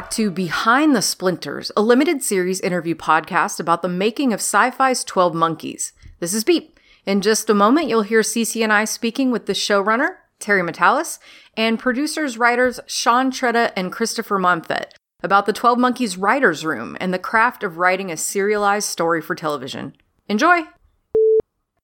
Welcome back to Behind the Splinters, a limited series interview podcast about the making of Syfy's 12 Monkeys. This is Beep. In just a moment, you'll hear Cece and I speaking with the showrunner, Terry Matalas, and producers, writers Sean Tretta and Christopher Monfette about the 12 Monkeys Writer's Room and the craft of writing a serialized story for television. Enjoy!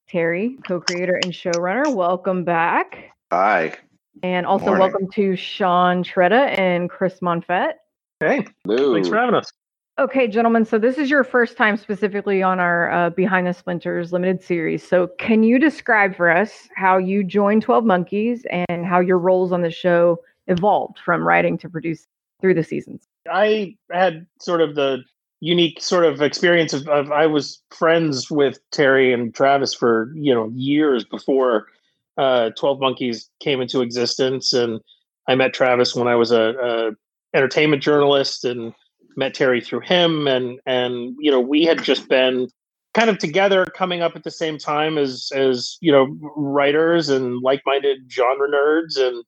Terry, co creator and showrunner, welcome back. Hi. And also Morning. welcome to Sean Tretta and Chris Monfette. Hey, Lou. thanks for having us. Okay, gentlemen, so this is your first time specifically on our uh, Behind the Splinters limited series. So, can you describe for us how you joined 12 Monkeys and how your roles on the show evolved from writing to produce through the seasons? I had sort of the unique sort of experience of, of I was friends with Terry and Travis for you know years before uh, Twelve Monkeys came into existence, and I met Travis when I was a, a entertainment journalist, and met Terry through him, and and you know we had just been kind of together coming up at the same time as as you know writers and like-minded genre nerds. And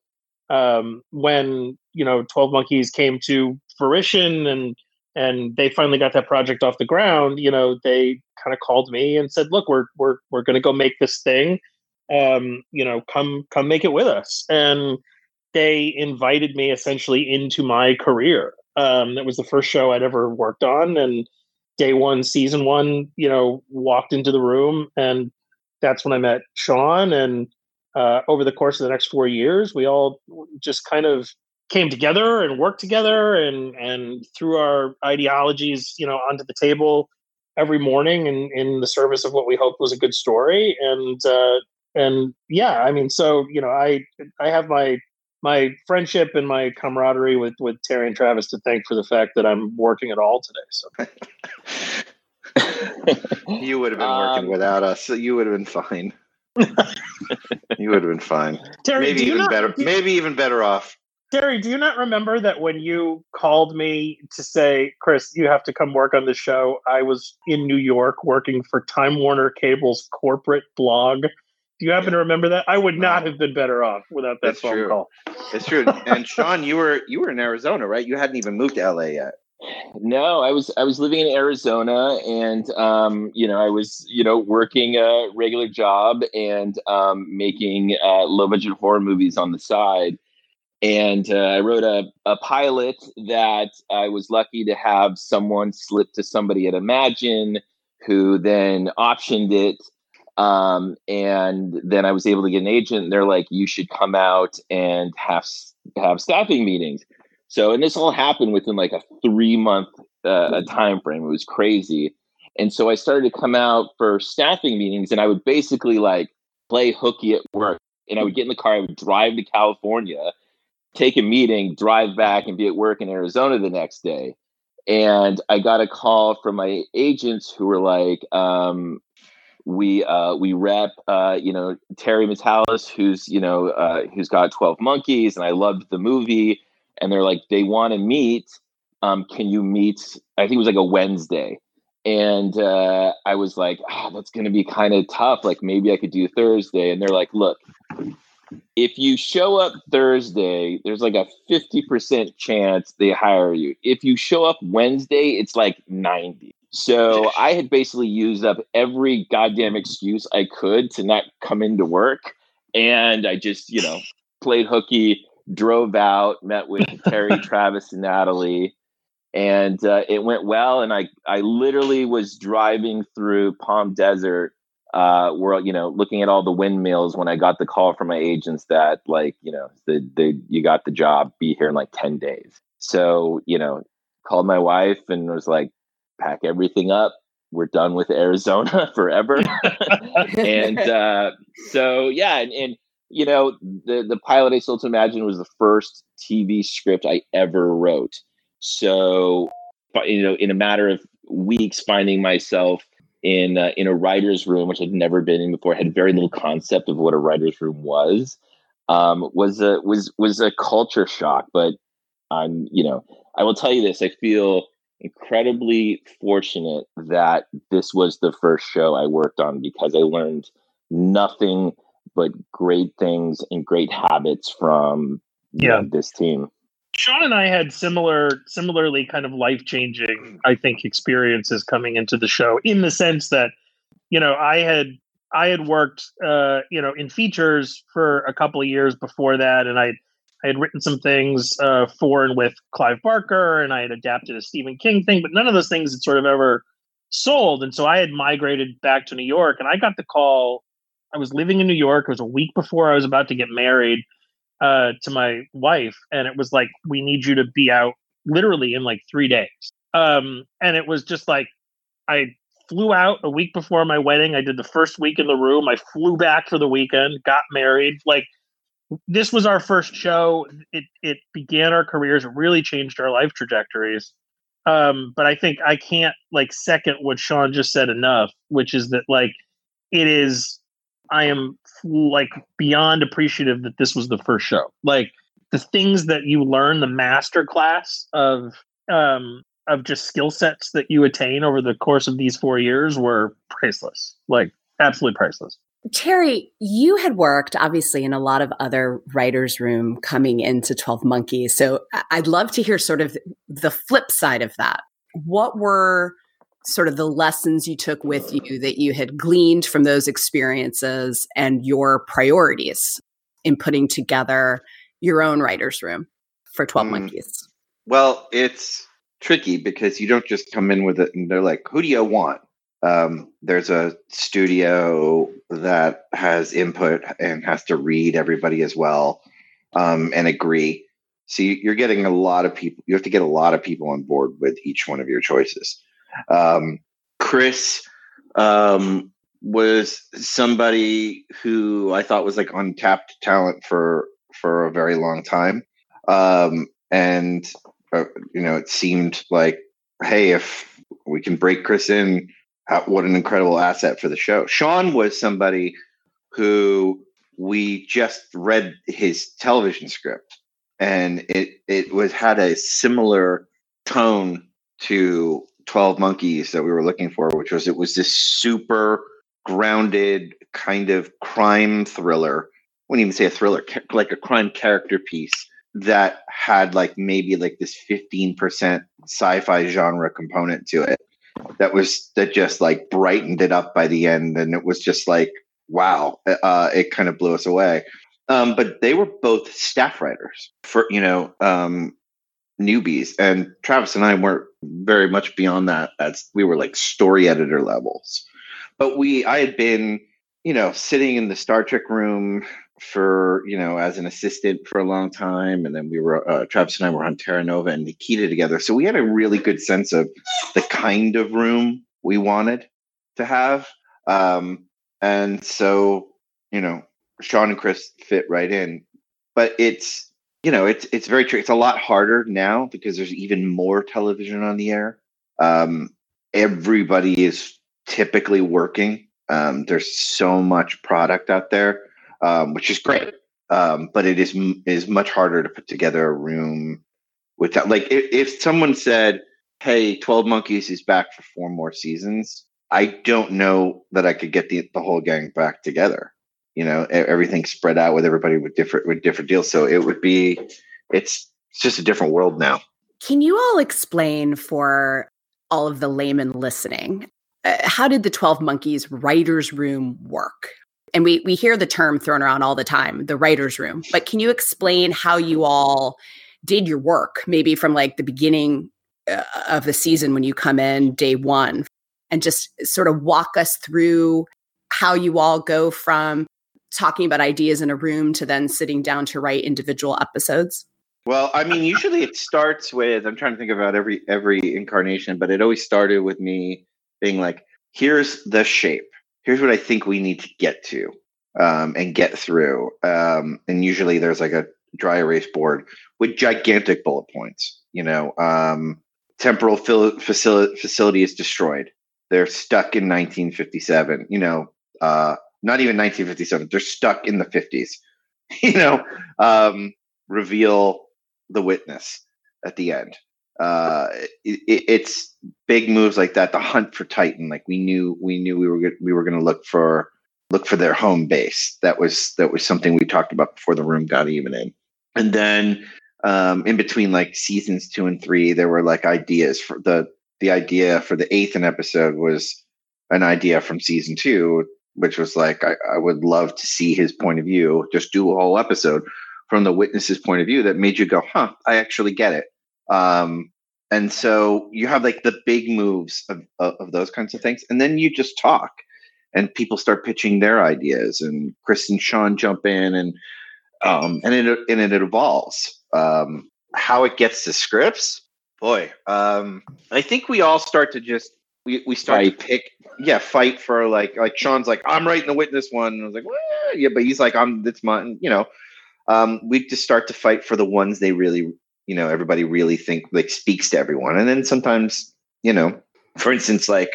um when you know 12 monkeys came to fruition and and they finally got that project off the ground you know they kind of called me and said look we're we're we're going to go make this thing. Um you know come come make it with us. And they invited me essentially into my career. Um that was the first show i'd ever worked on and day one season one you know walked into the room and that's when i met sean and uh, over the course of the next four years we all just kind of came together and worked together and and threw our ideologies you know onto the table every morning in in the service of what we hoped was a good story and uh and yeah i mean so you know i i have my my friendship and my camaraderie with with terry and travis to thank for the fact that i'm working at all today so you would have been working Um, without us. So you would have been fine. you would have been fine. terry Maybe you even not, better. do- Maybe even better off. Terry, do you not remember that when you called me to say, Chris, you have to come work on the show? I was in New York working for Time Warner Cable's corporate blog. Do you happen to remember that? I would not have been better off without that That's phone true. call. It's true. And Sean, you were you were in Arizona, right? You hadn't even moved to LA yet. No, I was I was living in Arizona, and um, you know I was you know working a regular job and um, making uh, low budget horror movies on the side. And uh, I wrote a, a pilot that I was lucky to have someone slip to somebody at Imagine, who then optioned it. Um, and then I was able to get an agent. And they're like, "You should come out and have have staffing meetings." So, and this all happened within like a three month uh, a time frame. It was crazy. And so I started to come out for staffing meetings, and I would basically like play hooky at work. And I would get in the car, I would drive to California, take a meeting, drive back, and be at work in Arizona the next day. And I got a call from my agents who were like, um, we uh, we rep uh, you know Terry Matalas, who's you know uh, who's got Twelve Monkeys, and I loved the movie. And they're like, they want to meet. Um, can you meet? I think it was like a Wednesday, and uh, I was like, ah, that's going to be kind of tough. Like maybe I could do Thursday. And they're like, look, if you show up Thursday, there's like a 50% chance they hire you. If you show up Wednesday, it's like 90. So I had basically used up every goddamn excuse I could to not come into work. And I just, you know, played hooky, drove out, met with Terry, Travis, and Natalie. And uh, it went well. And I, I literally was driving through Palm Desert uh where you know looking at all the windmills when i got the call from my agents that like you know the, the you got the job be here in like 10 days so you know called my wife and was like pack everything up. We're done with arizona forever. And uh so yeah and, and you know the the pilot i still to imagine was the first tv script i ever wrote. So you know in a matter of weeks finding myself in uh, in a writer's room, which I'd never been in before, had very little concept of what a writer's room was. Um, was a was was a culture shock, but I'm you know I will tell you this: I feel incredibly fortunate that this was the first show I worked on because I learned nothing but great things and great habits from Yeah. know, this team. Sean and I had similar, similarly kind of life changing, I think, experiences coming into the show in the sense that, you know, I had I had worked, uh, you know, in features for a couple of years before that, and I I had written some things uh, for and with Clive Barker, and I had adapted a Stephen King thing, but none of those things had sort of ever sold. And so I had migrated back to New York, and I got the call. I was living in New York. It was a week before I was about to get married uh, to my wife, and it was like, "We need you to be out literally in like three days." Um, and it was just like I flew out a week before my wedding. I did the first week in the room. I flew back for the weekend, got married. Like this was our first show. It it began our careers. Really changed our life trajectories. Um, but I think I can't like second what Sean just said enough, which is that like it is. I am like beyond appreciative that this was the first show. Like the things that you learn, the master class of um, of just skill sets that you attain over the course of these four years were priceless. Like absolutely priceless. Terry, you had worked obviously in a lot of other writers' room coming into 12 Monkeys. So I'd love to hear sort of the flip side of that. What were sort of the lessons you took with you that you had gleaned from those experiences and your priorities in putting together your own writers' room for 12 mm. Monkeys? Well, it's tricky because you don't just come in with it and they're like, who do you want? Um, there's a studio that has input and has to read everybody as well um, and agree. So you're getting a lot of people. You have to get a lot of people on board with each one of your choices. Um, Chris um, was somebody who I thought was like untapped talent for for a very long time, um, and uh, you know, it seemed like, hey, if we can break Chris in, what an incredible asset for the show. Sean was somebody who we just read his television script, and it it was had a similar tone to Twelve Monkeys that we were looking for, which was it was this super grounded kind of crime thriller. I wouldn't even say a thriller, like a crime character piece that had like maybe like this 15% sci-fi genre component to it that was that just like brightened it up by the end and it was just like wow uh, it kind of blew us away. Um, but they were both staff writers for you know um, newbies and travis and i weren't very much beyond that as we were like story editor levels. But we i had been you know sitting in the star trek room for you know as an assistant for a long time and then we were uh, travis and i were on terra nova and nikita together. So we had a really good sense of the kind of room we wanted to have. Um, and so you know sean and chris fit right in. But it's you know it's it's very true. It's a lot harder now because there's even more television on the air. Um, everybody is typically working. Um, there's so much product out there um, which is great. Um, but it is is much harder to put together a room without. Like if, if someone said, "Hey, Twelve Monkeys is back for four more seasons," I don't know that I could get the the whole gang back together. You know, everything spread out with everybody with different with different deals. So it would be, it's it's just a different world now. Can you all explain for all of the laymen listening uh, how did the 12 monkeys writers room work and we we hear the term thrown around all the time the writers room but can you explain how you all did your work maybe from like the beginning uh, of the season when you come in day 1 and just sort of walk us through how you all go from talking about ideas in a room to then sitting down to write individual episodes? Well i mean usually it starts with i'm trying to think about every every incarnation but it always started with me being like here's the shape here's what I think we need to get to um, and get through. Um, and usually there's like a dry erase board with gigantic bullet points. You know, um, temporal facility, facility is destroyed. They're stuck in 1957. You know, uh, not even 1957. They're stuck in the 50s. you know, um, reveal the witness at the end uh, it, it's big moves like that. The hunt for Titan, like we knew, we knew we were we were going to look for look for their home base. That was that was something we talked about before the room got even in. And then um, in between like seasons two and three, there were like ideas for the the idea for the eighth episode was an idea from season two, which was like I, I would love to see his point of view. Just do a whole episode from the witness's point of view that made you go, "Huh, I actually get it." Um, and so you have like the big moves of, of, of those kinds of things, and then you just talk, and people start pitching their ideas, and Chris and Sean jump in, and um, and it and it evolves. Um, how it gets to scripts, boy. Um, I think we all start to just we we start fight. to pick, yeah, fight for like like Sean's like I'm writing the witness one, and I was like, well, yeah, but he's like I'm it's mine, you know. Um, we just start to fight for the ones they really, you know, everybody really think like speaks to everyone, and then sometimes, you know, for instance, like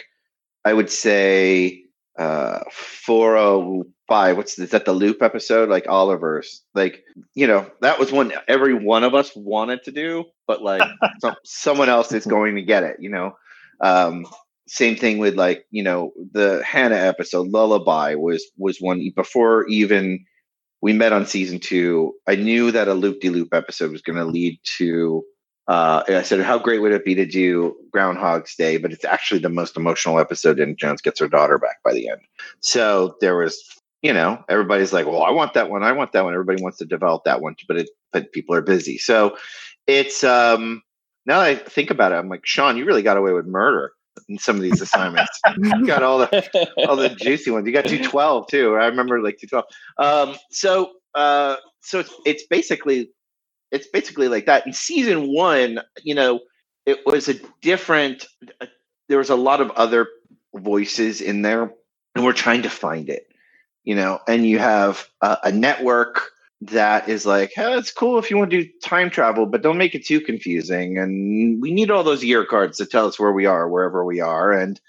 I would say uh 405 what's is that the loop episode? Like oliver's like you know that was one every one of us wanted to do but like some, someone else is going to get it you know? Um same thing with like you know the hannah episode lullaby was was one before even we met on season two i knew that a loop de loop episode was going to lead to uh, I said, how great would it be to do Groundhog's Day? But it's actually the most emotional episode, and Jones gets her daughter back by the end. So there was, you know, everybody's like, well, I want that one. I want that one. Everybody wants to develop that one, but it, but people are busy. So it's, um, now I think about it, I'm like, Sean, you really got away with murder in some of these assignments. you got all the, all the juicy ones. You got 212 too. I remember like 212. Um, so, uh, so it's, it's basically it's basically like that. In season one, you know, it was a different. Uh, there was a lot of other voices in there, and we're trying to find it. You know, and you have a, a network that is like, hey, it's cool if you want to do time travel, but don't make it too confusing. And we need all those year cards to tell us where we are, wherever we are. And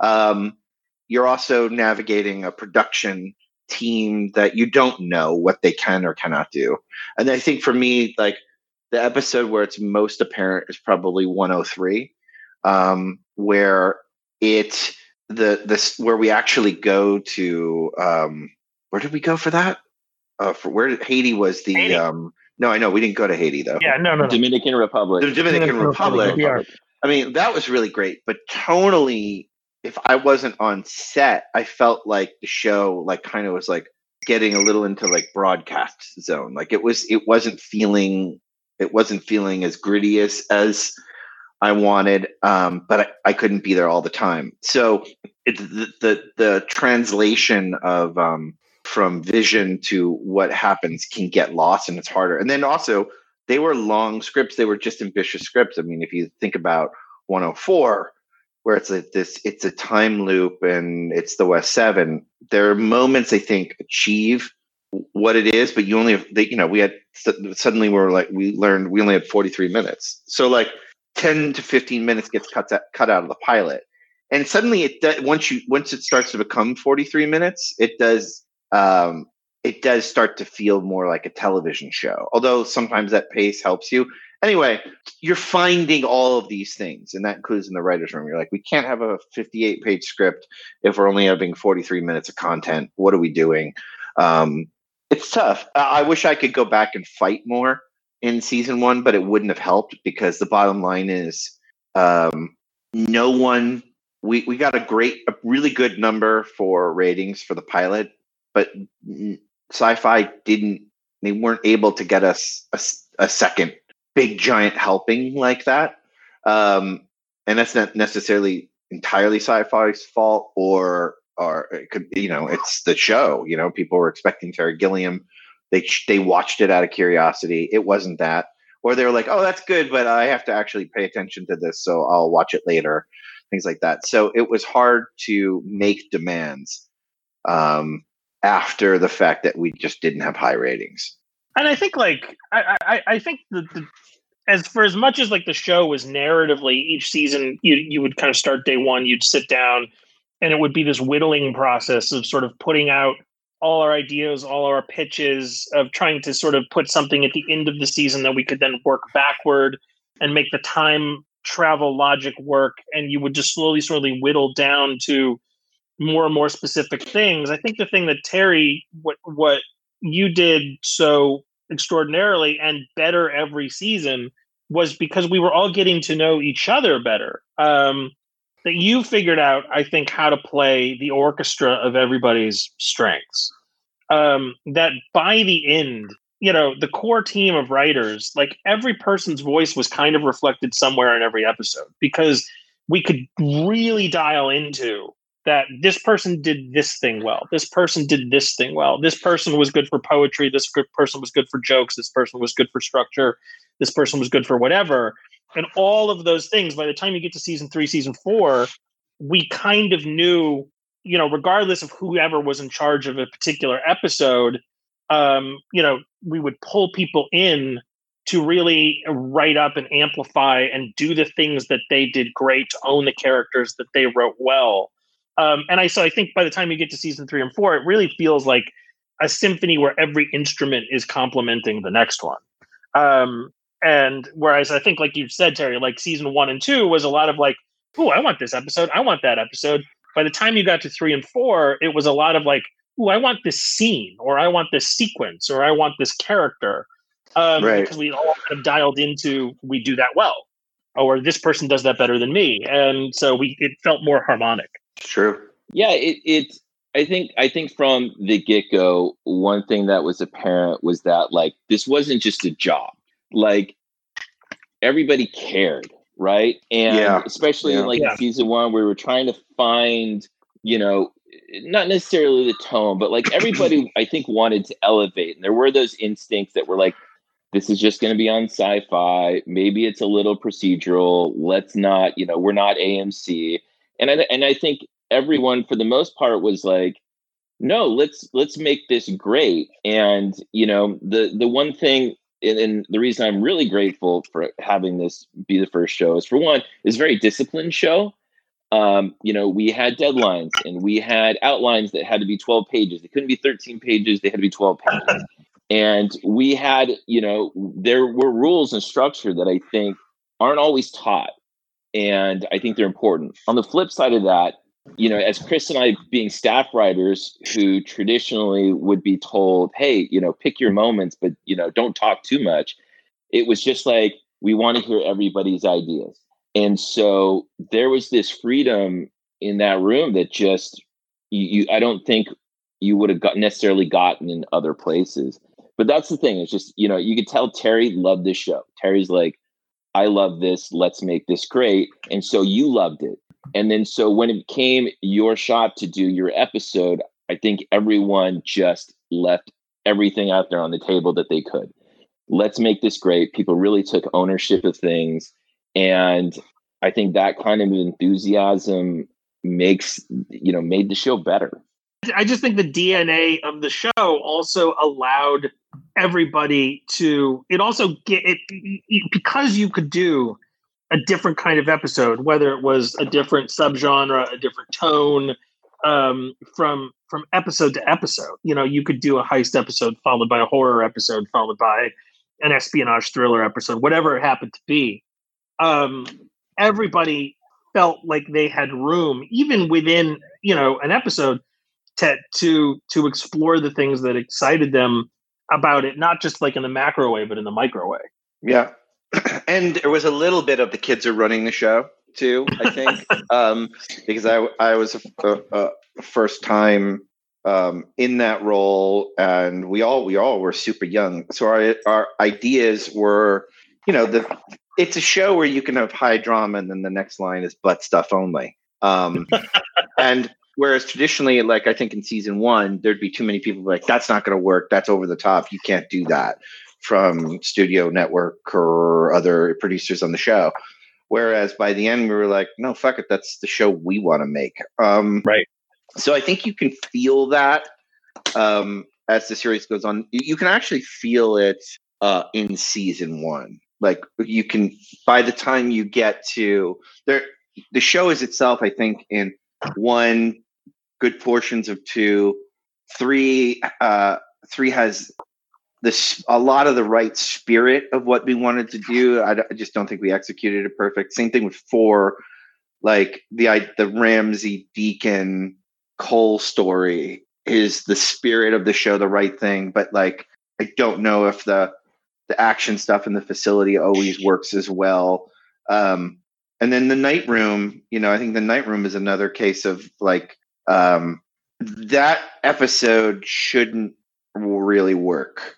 um, you're also navigating a production team that you don't know what they can or cannot do. And I think for me, like the episode where it's most apparent is probably 103, um, where it the this where we actually go to um, where did we go for that? Uh, for where Haiti was the Haiti. um no, I know we didn't go to Haiti though. Yeah, no, no, no. Dominican Republic. The Dominican, Dominican Republic. Republic. I mean, that was really great, but tonally if I wasn't on set, I felt like the show like kind of was like getting a little into like broadcast zone. Like it was it wasn't feeling it wasn't feeling as gritty as as I wanted, um, but I, I couldn't be there all the time. So it, the, the the translation of um, from vision to what happens can get lost, and it's harder. And then also they were long scripts; they were just ambitious scripts. I mean, if you think about 104 where it's like this it's a time loop and it's the west seven there are moments i think achieve what it is but you only have they, you know we had suddenly we are like we learned we only had 43 minutes so like 10 to 15 minutes gets cut out, cut out of the pilot and suddenly it once you once it starts to become 43 minutes it does um it does start to feel more like a television show although sometimes that pace helps you anyway, you're finding all of these things, and that includes in the writer's room. You're like, we can't have a 58 page script if we're only having 43 minutes of content. What are we doing? Um, it's tough. I wish I could go back and fight more in season one, but it wouldn't have helped because the bottom line is um, no one. We, we got a great, a really good number for ratings for the pilot, but Syfy didn't. They weren't able to get us a, a second big giant helping like that. Um, and that's not necessarily entirely Syfy's fault or or it could you know it's the show you know people were expecting terry gilliam. They they watched it out of curiosity. It wasn't that. Or they were like oh that's good but i have to actually pay attention to this so i'll watch it later. Things like that. So it was hard to make demands. Um, after the fact that we just didn't have high ratings. And I think like I I, I think that the as for as much as like the show was narratively each season you you would kind of start day one you'd sit down and it would be this whittling process of sort of putting out all our ideas all our pitches of trying to sort of put something at the end of the season that we could then work backward and make the time travel logic work. And you would just slowly slowly whittle down to more and more specific things i think the thing that terry what what you did so extraordinarily and better every season was because we were all getting to know each other better. Um, that you figured out, I think, how to play the orchestra of everybody's strengths. Um, that by the end, you know, the core team of writers, like every person's voice was kind of reflected somewhere in every episode because we could really dial into that this person did this thing well. This person did this thing well. This person was good for poetry. This person was good for jokes. This person was good for structure. This person was good for whatever. And all of those things, by the time you get to season three, season four, we kind of knew, you know, regardless of whoever was in charge of a particular episode, um, you know, we would pull people in to really write up and amplify and do the things that they did great to own the characters that they wrote well um, and I so I think by the time you get to season three and four, it really feels like a symphony where every instrument is complementing the next one. Um, and whereas I think, like you said, Terry, like season one and two was a lot of like, oh, I want this episode, I want that episode. By the time you got to three and four, it was a lot of like, oh, I want this scene, or I want this sequence, or I want this character. Um, right. Because we all kind of dialed into we do that well, or this person does that better than me, and so we it felt more harmonic. True. Yeah, it, it I think I think from the get go, one thing that was apparent was that like this wasn't just a job. Like everybody cared, right? And yeah. especially yeah. in like yeah. season one, we were trying to find, you know, not necessarily the tone, but like everybody I think wanted to elevate. And there were those instincts that were like, this is just going to be on Syfy. Maybe it's a little procedural. Let's not, you know, we're not AMC and I and I think everyone for the most part was like, no, let's let's make this great. And you know, the the one thing and, and, the reason I'm really grateful for having this be the first show is for one, it's a very disciplined show. Um, you know, we had deadlines and we had outlines that had to be 12 pages. They couldn't be 13 pages, they had to be 12 pages. And we had, you know, there were rules and structure that I think aren't always taught and I think they're important. On the flip side of that, you know, as Chris and I being staff writers who traditionally would be told, hey, you know, pick your moments, but, you know, don't talk too much. It was just like, we want to hear everybody's ideas. And so there was this freedom in that room that just, you, you I don't think you would have got necessarily gotten in other places. But that's the thing. It's just, you know, you could tell Terry loved this show. Terry's like, I love this. Let's make this great. And so you loved it. And then so when it came your shot to do your episode, I think everyone just left everything out there on the table that they could. Let's make this great. People really took ownership of things. And I think that kind of enthusiasm makes, you know, made the show better. I just think the DNA of the show also allowed everybody to it also get it because you could do a different kind of episode whether it was a different subgenre a different tone um, from from episode to episode. You know you could do a heist episode followed by a horror episode followed by an espionage thriller episode whatever it happened to be. Um, everybody felt like they had room even within you know an episode to to to explore the things that excited them about it, not just like in the macro way, but in the micro way. Yeah. And there was a little bit of the kids are running the show too, I think, um, because I, I was a, a, a first time um, in that role and we all, we all were super young. So our, our ideas were, you know, the, it's a show where you can have high drama and then the next line is butt stuff only. Um, and Whereas traditionally, like I think in season one, there'd be too many people like, that's not going to work. That's over the top. You can't do that from Studio Network or other producers on the show. Whereas by the end, we were like, no, fuck it. That's the show we want to make. Um, right. So I think you can feel that um, as the series goes on. You can actually feel it uh, in season one. Like you can, by the time you get to there, the show is itself, I think, in one good portions of two. Three, uh, three has this a lot of the right spirit of what we wanted to do. I, I just don't think we executed it perfect. Same thing with four, like the I, the Ramse Deacon Cole story is the spirit of the show, the right thing, but like I don't know if the the action stuff in the facility always works as well. Um, and then the night room, you know, I think the night room is another case of like um, that episode shouldn't really work.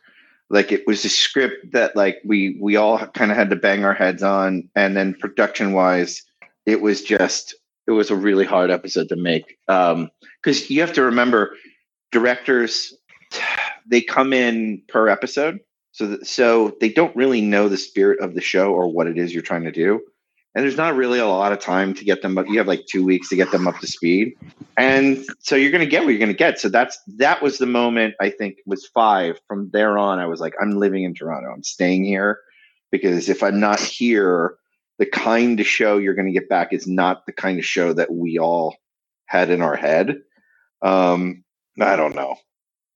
Like it was a script that like we we all kind of had to bang our heads on, and then production wise, it was just it was a really hard episode to make because um, you have to remember directors they come in per episode so that, so they don't really know the spirit of the show or what it is you're trying to do and there's not really a lot of time to get them up you have like two weeks to get them up to speed and so you're going to get what you're going to get so that's that was the moment i think was five from there on i was like i'm living in toronto i'm staying here because if i'm not here the kind of show you're going to get back is not the kind of show that we all had in our head. Um, I don't know.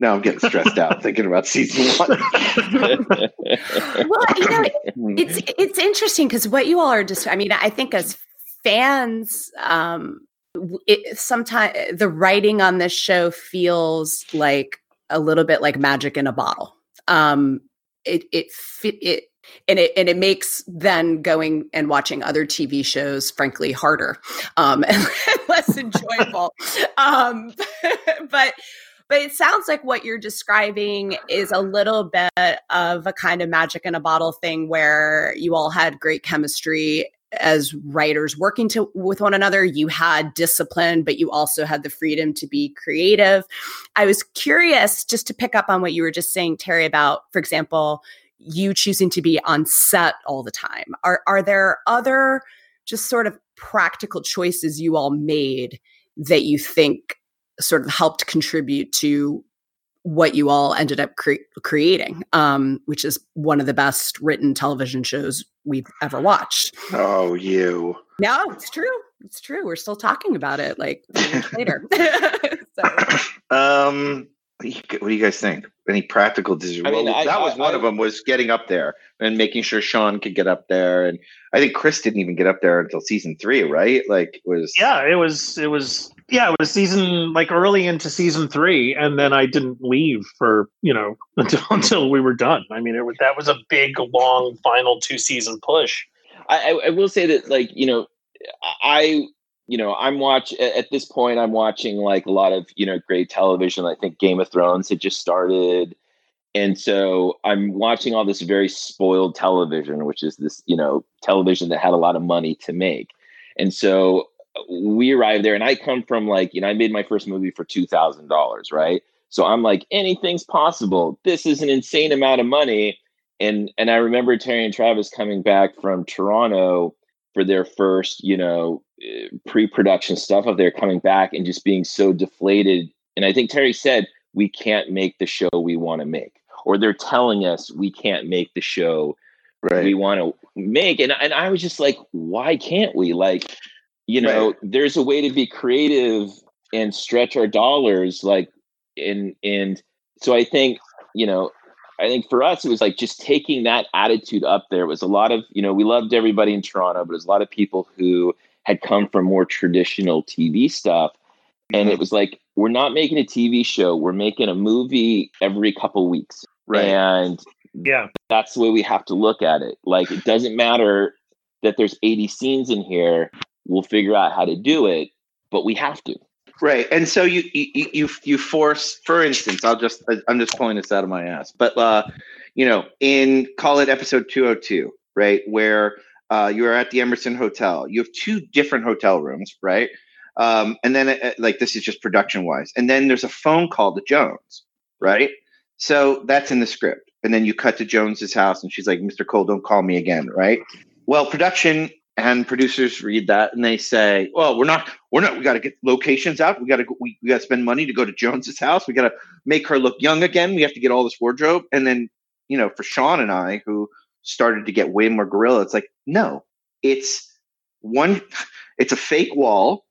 Now I'm getting stressed out thinking about season one. well, you know, it's it's interesting because what you all are just. I mean, I think as fans, um, it sometimes the writing on this show feels like a little bit like magic in a bottle. Um, it it it and it and it makes then going and watching other TV shows, frankly, harder um, and less enjoyable. um, but but it sounds like what you're describing is a little bit of a kind of magic in a bottle thing where you all had great chemistry as writers working to with one another you had discipline but you also had the freedom to be creative i was curious just to pick up on what you were just saying terry about for example you choosing to be on set all the time. Are are there other just sort of practical choices you all made that you think sort of helped contribute to what you all ended up cre- creating, um, which is one of the best written television shows we've ever watched. Oh, you. No, it's true. It's true. We're still talking about it like later. so. Um, what do you guys think? Any practical decisions? I mean, well, I, that was I, one I, of them was getting up there and making sure Sean could get up there, and I think Chris didn't even get up there until season three, right? Like it was. Yeah, it was. It was. Yeah, it was season like early into season three, and then I didn't leave for you know until until we were done. I mean, it was that was a big, long final two season push. I, I will say that, like you know, I you know, I'm watch at this point. I'm watching like a lot of you know great television. I think Game of Thrones had just started, and so I'm watching all this very spoiled television, which is this you know television that had a lot of money to make. And so we arrived there, and I come from like you know I made my first movie for two thousand dollars, right? So I'm like anything's possible. This is an insane amount of money, and and I remember Terry and Travis coming back from Toronto for their first, you know, eh, pre-production stuff of their coming back and just being so deflated. And I think Terry said, we can't make the show we want to make. Or they're telling us we can't make the show right. we want to make. And, and I was just like, why can't we? Like, you know, right. there's a way to be creative and stretch our dollars. Like, and and so I think, you know, I think for us, it was like just taking that attitude up there. It was a lot of, you know, we loved everybody in Toronto, but it was a lot of people who had come from more traditional TV stuff. And mm-hmm. it was like, we're not making a TV show, we're making a movie every couple weeks. Right. And yeah, that's the way we have to look at it. Like, it doesn't matter that there's 80 scenes in here, we'll figure out how to do it, but we have to. Right, and so you you you you force, for instance, I'll just I'm just pulling this out of my ass, but uh, you know, in call it episode 202, right, where uh, you are at the Emerson Hotel, you have two different hotel rooms, right, um, and then uh, like this is just production wise, and then there's a phone call to Jones, right, so that's in the script, and then you cut to Jones's house, and she's like, "Mr. Cole, don't call me again," right? Well, production and producers read that and they say, "Well, we're not, we're not. We got to get locations out. We got to, we, we got to spend money to go to Jones's house. We got to make her look young again. We have to get all this wardrobe." And then, you know, for Sean and I, who started to get way more guerrilla, it's like, no, it's one, it's a fake wall.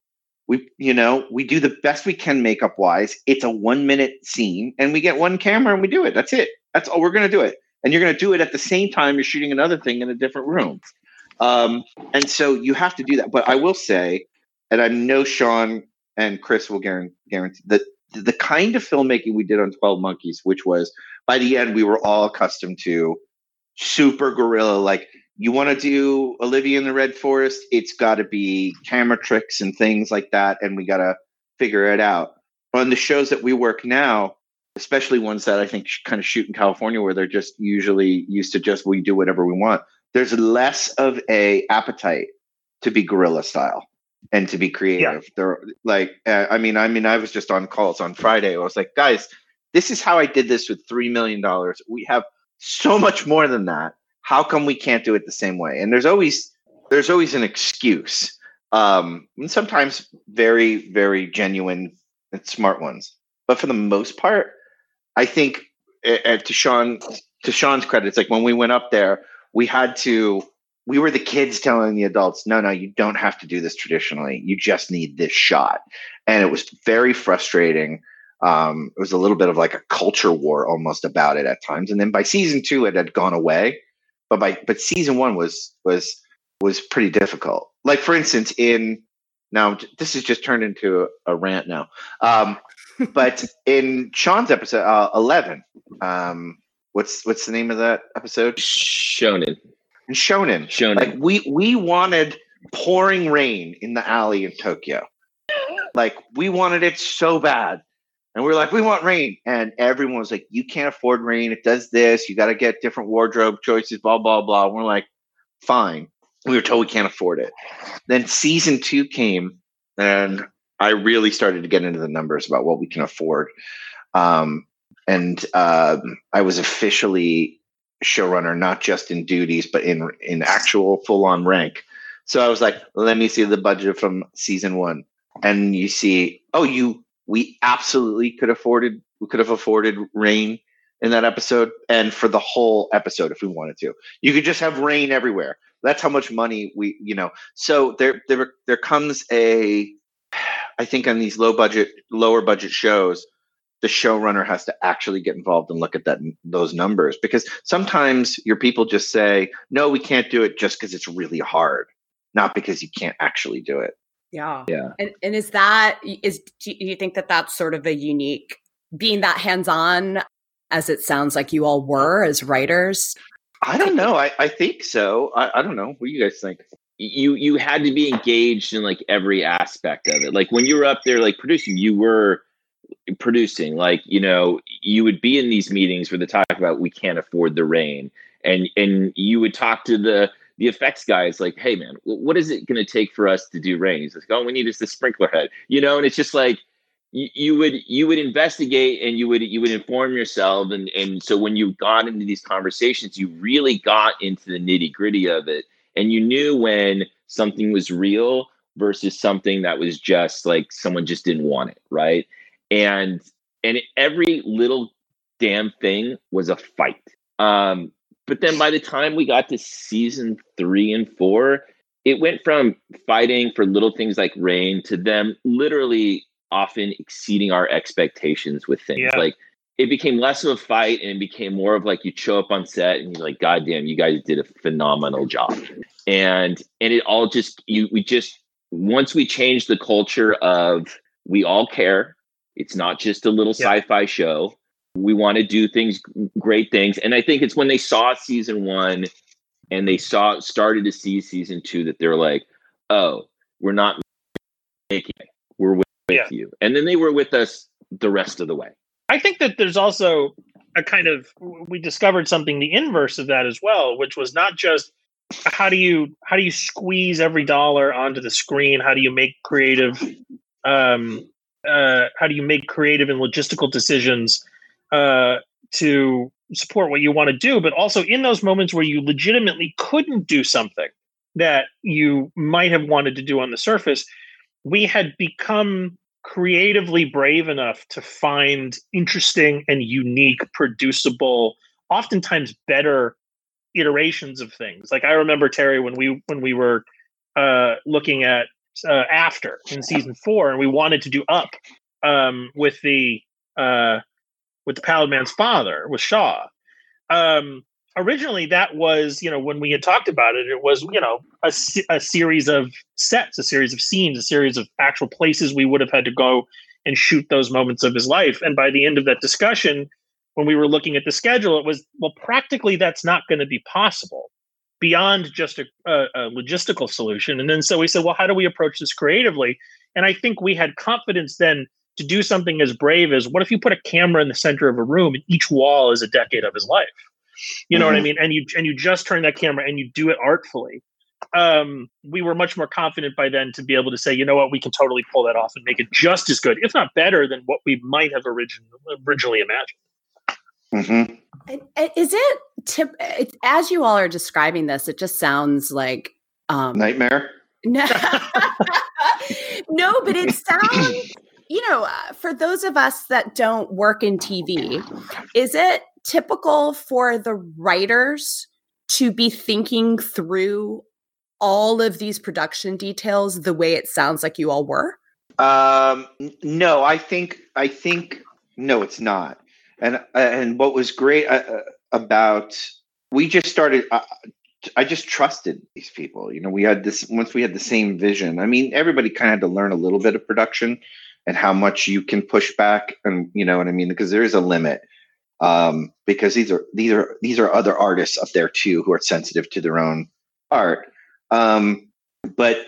We, you know, we do the best we can makeup wise. It's a one minute scene, and we get one camera and we do it. That's it. That's all we're gonna do it. And you're gonna do it at the same time you're shooting another thing in a different room. Um, and so you have to do that. But I will say, and I know Sean and Chris will guarantee, guarantee that the kind of filmmaking we did on 12 Monkeys, which was by the end, we were all accustomed to super guerrilla. Like, you want to do Olivia in the Red Forest, it's got to be camera tricks and things like that. And we got to figure it out. On the shows that we work now, especially ones that I think kind of shoot in California where they're just usually used to just we do whatever we want. There's less of a appetite to be guerrilla style and to be creative. Yeah. They're like, uh, I mean, I mean, I was just on calls on Friday. I was like, guys, this is how I did this with three million dollars. We have so much more than that. How come we can't do it the same way? And there's always there's always an excuse, um, and sometimes very very genuine and smart ones. But for the most part, I think uh, to Sean to Sean's credit, it's like when we went up there, we had to we were the kids telling the adults, no, no, you don't have to do this traditionally. You just need this shot. And it was very frustrating. Um, it was a little bit of like a culture war almost about it at times. And then by season two, it had gone away. But by but season one was was was pretty difficult. Like for instance, in now this has just turned into a, a rant now. Um, but in Sean's episode uh, eleven, um, what's what's the name of that episode? Shonin and shonin. Shonin. Like we we wanted pouring rain in the alley in Tokyo. Like we wanted it so bad. And we are like, we want rain. And everyone was like, you can't afford rain. It does this. You got to get different wardrobe choices, blah, blah, blah. And we're like, fine. We were told we can't afford it. Then season two came, and I really started to get into the numbers about what we can afford. Um, and uh, I was officially showrunner, not just in duties, but in in actual full on rank. So I was like, let me see the budget from season one, and you see, oh, you we absolutely could afforded we could have afforded rain in that episode, and for the whole episode if we wanted to, you could just have rain everywhere. That's how much money we, you know. So there, there, there comes a, I think on these low budget, lower budget shows, the showrunner has to actually get involved and look at that those numbers because sometimes your people just say no we can't do it just because it's really hard not because you can't actually do it. Yeah. Yeah. And, and is that is do you think that that's sort of a unique being that hands-on as it sounds like you all were as writers? I don't know. I, I think so. I, I don't know. What do you guys think? You you had to be engaged in like every aspect of it. Like when you were up there like producing you were producing like you know you would be in these meetings where they talk about we can't afford the rain and and you would talk to the the effects guys like hey man what is it going to take for us to do rain? He's like oh we need is the sprinkler head you know and it's just like you, you would you would investigate and you would you would inform yourself and and so when you got into these conversations you really got into the nitty gritty of it and you knew when something was real versus something that was just like someone just didn't want it right and and every little damn thing was a fight. Um, but then by the time we got to season three and four, it went from fighting for little things like rain to them literally often exceeding our expectations with things yeah. like it became less of a fight and it became more of like you show up on set and you're like god damn you guys did a phenomenal job and and it all just you we just once we changed the culture of we all care it's not just a little yeah. sci-fi show. We want to do things, great things, and I think it's when they saw season one and they saw started to see season two that they're like, "Oh, we're not making it. We're with, yeah. you," and then they were with us the rest of the way. I think that there's also a kind of we discovered something the inverse of that as well, which was not just how do you how do you squeeze every dollar onto the screen? How do you make creative um, uh, how do you make creative and logistical decisions uh, to support what you want to do, but also in those moments where you legitimately couldn't do something that you might have wanted to do on the surface, we had become creatively brave enough to find interesting and unique, producible, oftentimes better iterations of things. Like I remember Terry when we when we were uh, looking at uh, after in season four, and we wanted to do up um, with the uh, with the Pallid Man's father with Shaw. Um, originally, that was you know when we had talked about it, it was you know a, a series of sets, a series of scenes, a series of actual places we would have had to go and shoot those moments of his life. And by the end of that discussion, when we were looking at the schedule, it was well, practically that's not going to be possible beyond just a, a, a, logistical solution. And then so we said, well, how do we approach this creatively? And I think we had confidence then to do something as brave as what if you put a camera in the center of a room and each wall is a decade of his life? You know mm-hmm. what I mm-hmm. mean? And you and you just turn that camera and you do it artfully. Um, we were much more confident by then to be able to say, you know what, we can totally pull that off and make it just as good, if not better, than what we might have origin- originally imagined. Mm-hmm. Is it tip as you all are describing this? It just sounds like um, nightmare. No, no, but it sounds. You know, uh, for those of us that don't work in TV, is it typical for the writers to be thinking through all of these production details the way it sounds like you all were? Um, no, I think I think no, it's not. And and what was great uh, uh about we just started. Uh, I just trusted these people. You know, we had this once we had the same vision. I mean, everybody kind of had to learn a little bit of production and how much you can push back, and you know what I mean, because there is a limit. Um, because these are these are these are other artists up there too who are sensitive to their own art. Um, but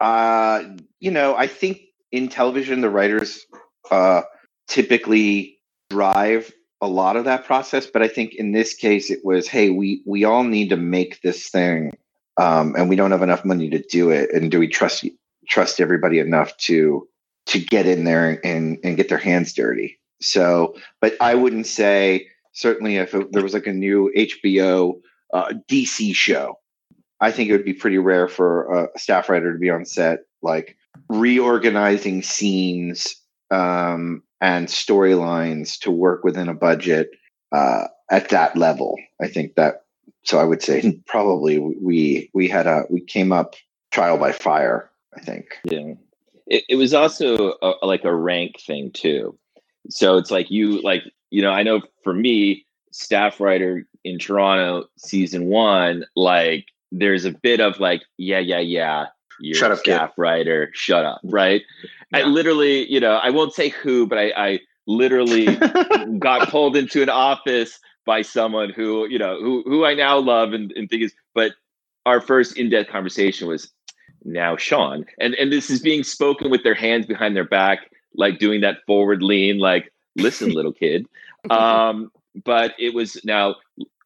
uh, you know, I think in television, the writers uh, typically drive a lot of that process. But I think in this case, it was, hey, we we all need to make this thing, um, and we don't have enough money to do it. And do we trust trust everybody enough to to get in there and and get their hands dirty? So, but I wouldn't say certainly if it, there was like a new HBO uh, DC show, I think it would be pretty rare for a staff writer to be on set, like reorganizing scenes um, and storylines to work within a budget uh, at that level. I think that. So I would say probably we we had a we came up trial by fire. I think. Yeah. It, it was also a, like a rank thing too. So it's like you like you know I know for me staff writer in Toronto season one like there's a bit of like, yeah, yeah, yeah. You're shut up, staff kid. writer. Shut up, right? Yeah. I literally, you know, I won't say who, but I, I literally got pulled into an office by someone who, you know, who who I now love and, and think is, but our first in-depth conversation was now Sean. And and this is being spoken with their hands behind their back, like doing that forward lean, like, listen, little kid. Um, but it was now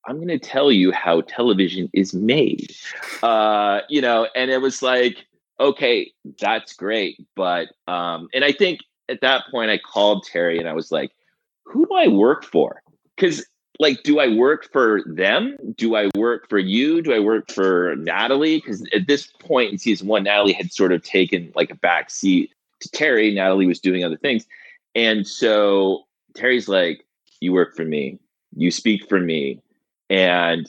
I'm going to tell you how television is made. Uh, you know, and it was like, okay, that's great. But, um, and I think at that point I called Terry and I was like, who do I work for? Because, like, do I work for them? Do I work for you? Do I work for Natalie? Because at this point in season one, Natalie had sort of taken like a back seat to Terry. Natalie was doing other things. And so Terry's like, you work for me. You speak for me and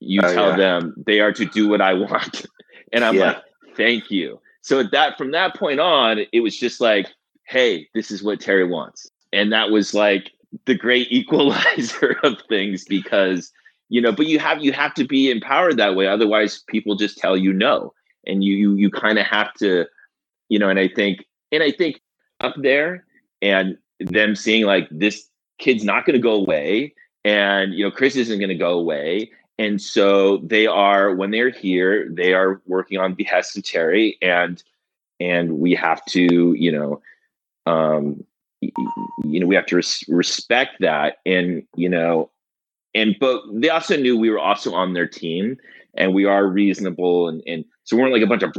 you oh, tell yeah. them they are to do what I want. and I'm yeah. like, thank you. So that from that point on, it was just like, hey, this is what Terry wants. And that was like the great equalizer of things because, you know, but you have you have to be empowered that way. Otherwise people just tell you no. And you you you kind of have to, you know, and I think and I think up there and them seeing like this kid's not going to go away and you know chris isn't going to go away. And so they are when they're here they are working on behest of terry and and we have to you know um you know we have to res- respect that and you know and but they also knew we were also on their team and we are reasonable and, and so we weren't like a bunch of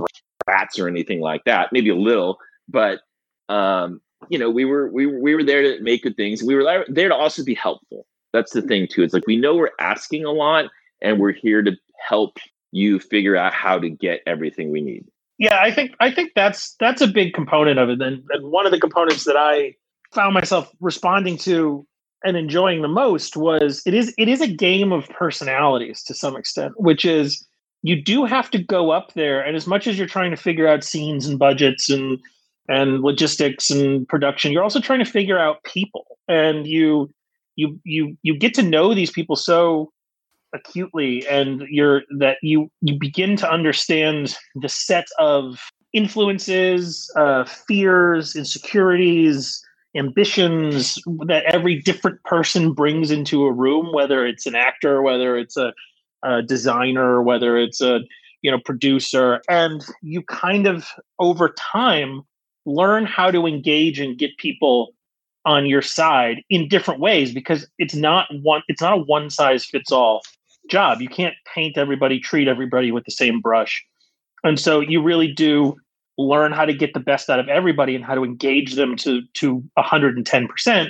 brats or anything like that maybe a little but um you know we were we, we were there to make good things. We were there to also be helpful that's the thing too. It's like we know we're asking a lot and we're here to help you figure out how to get everything we need. Yeah, I think I think that's that's a big component of it. And, and one of the components that I found myself responding to and enjoying the most was it is it is a game of personalities to some extent, which is you do have to go up there and as much as you're trying to figure out scenes and budgets and and logistics and production, you're also trying to figure out people. And you you you you get to know these people so acutely and you're that you you begin to understand the set of influences, uh, fears, insecurities, ambitions that every different person brings into a room, whether it's an actor, whether it's a, a designer, whether it's a you know producer, and you kind of over time learn how to engage and get people on your side in different ways because it's not one it's not a one size fits all job. You can't paint everybody treat everybody with the same brush. And so you really do learn how to get the best out of everybody and how to engage them to to 110%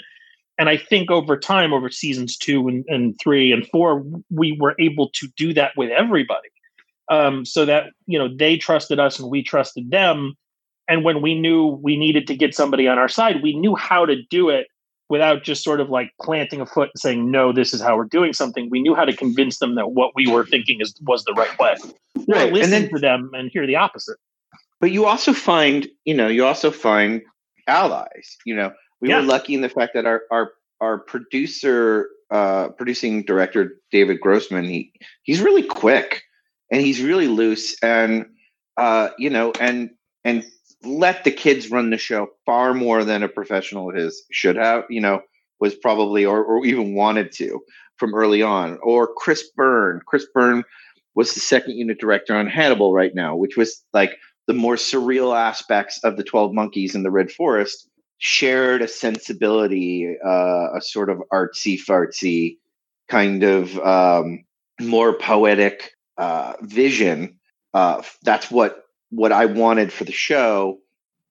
and i think over time over seasons two and, and three and four we were able to do that with everybody. Um, so that you know they trusted us and we trusted them and when we knew we needed to get somebody on our side we knew how to do it without just sort of like planting a foot and saying no this is how we're doing something. We knew how to convince them that what we were thinking is was the right way. Right listen and then, to them and hear the opposite. But you also find you know you also find allies you know? We yeah. were lucky in the fact that our our our producer uh producing director david grossman he he's really quick and he's really loose and uh you know and and let the kids run the show far more than a professional of his should have, you know, was probably or, or even wanted to from early on. Or Chris Byrne. Chris Byrne was the second unit director on Hannibal right now, which was like the more surreal aspects of the 12 Monkeys in the Red Forest shared a sensibility, uh, a sort of artsy fartsy kind of um, more poetic uh, vision. Uh, that's what what I wanted for the show,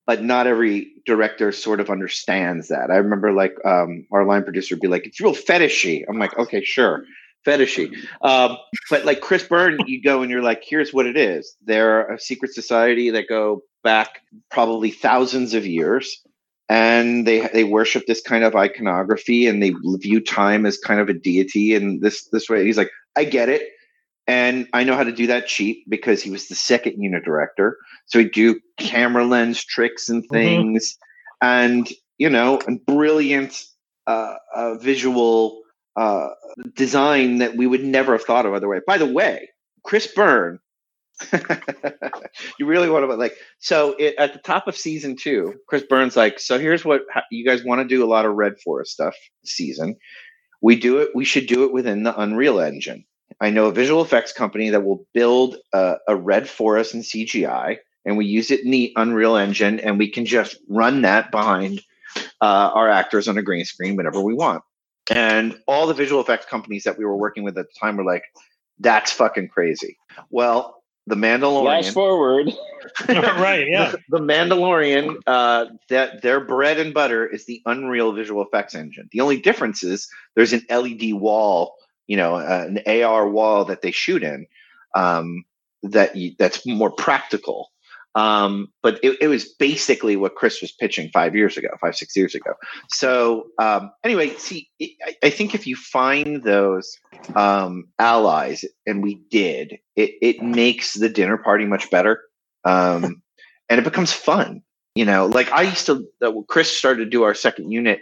but not every director sort of understands that. I remember like um, our line producer would be like, "It's real fetishy." I'm like, "Okay, sure." fetishy. Um, but like Chris Byrne, you go and you're like, here's what it is. They're a secret society that go back probably thousands of years. And they they worship this kind of iconography and they view time as kind of a deity and this this way. He's like, I get it. And I know how to do that cheap because he was the second unit director. So he'd do camera lens tricks and mm-hmm. things mm-hmm. and, you know, and brilliant uh, uh, visual uh, design that we would never have thought of otherwise. By the way, Chris Byrne, you really want to like so it, at the top of season two chris Byrne's like so here's what you guys want to do a lot of red forest stuff season we do it we should do it within the unreal engine I know a visual effects company that will build a, a red forest in CGI, and we use it in the Unreal Engine, and we can just run that behind uh, our actors on a green screen whenever we want. And all the visual effects companies that we were working with at the time were like, "That's fucking crazy." Well, the Mandalorian. Flash forward. right. Yeah. The, the Mandalorian. Uh, that their bread and butter is the Unreal visual effects engine. The only difference is there's an LED wall you know uh, an AR wall that they shoot in um, that you, that's more practical. Um, but it, it, was basically what Chris was pitching five years ago, five six years ago. So um, anyway, see, I, I, think if you find those um, allies, and we did, it it makes the dinner party much better, um, and it becomes fun. You know, like I used to. Uh, Chris started to do our second unit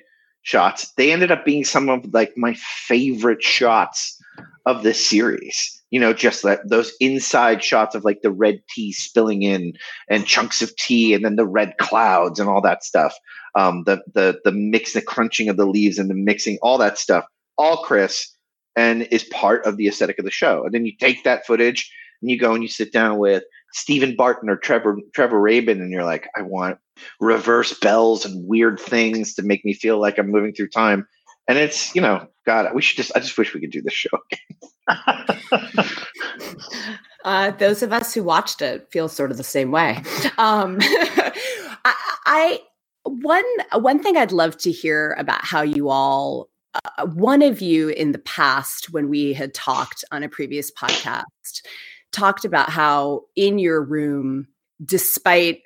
shots. They ended up being some of like my favorite shots of the series. You know just that those inside shots of like the red tea spilling in and chunks of tea and then the red clouds and all that stuff. Um the the the mix the crunching of the leaves and the mixing all that stuff. All chris and is part of the aesthetic of the show. And then you take that footage and you go and you sit down with Stephen Barton or Trevor Trevor Rabin, and you're like, I want reverse bells and weird things to make me feel like I'm moving through time. And it's, you know, God, we should just I just wish we could do this show uh, those of us who watched it feel sort of the same way. Um, I, I one one thing I'd love to hear about how you all uh, one of you in the past when we had talked on a previous podcast talked about how in your room, despite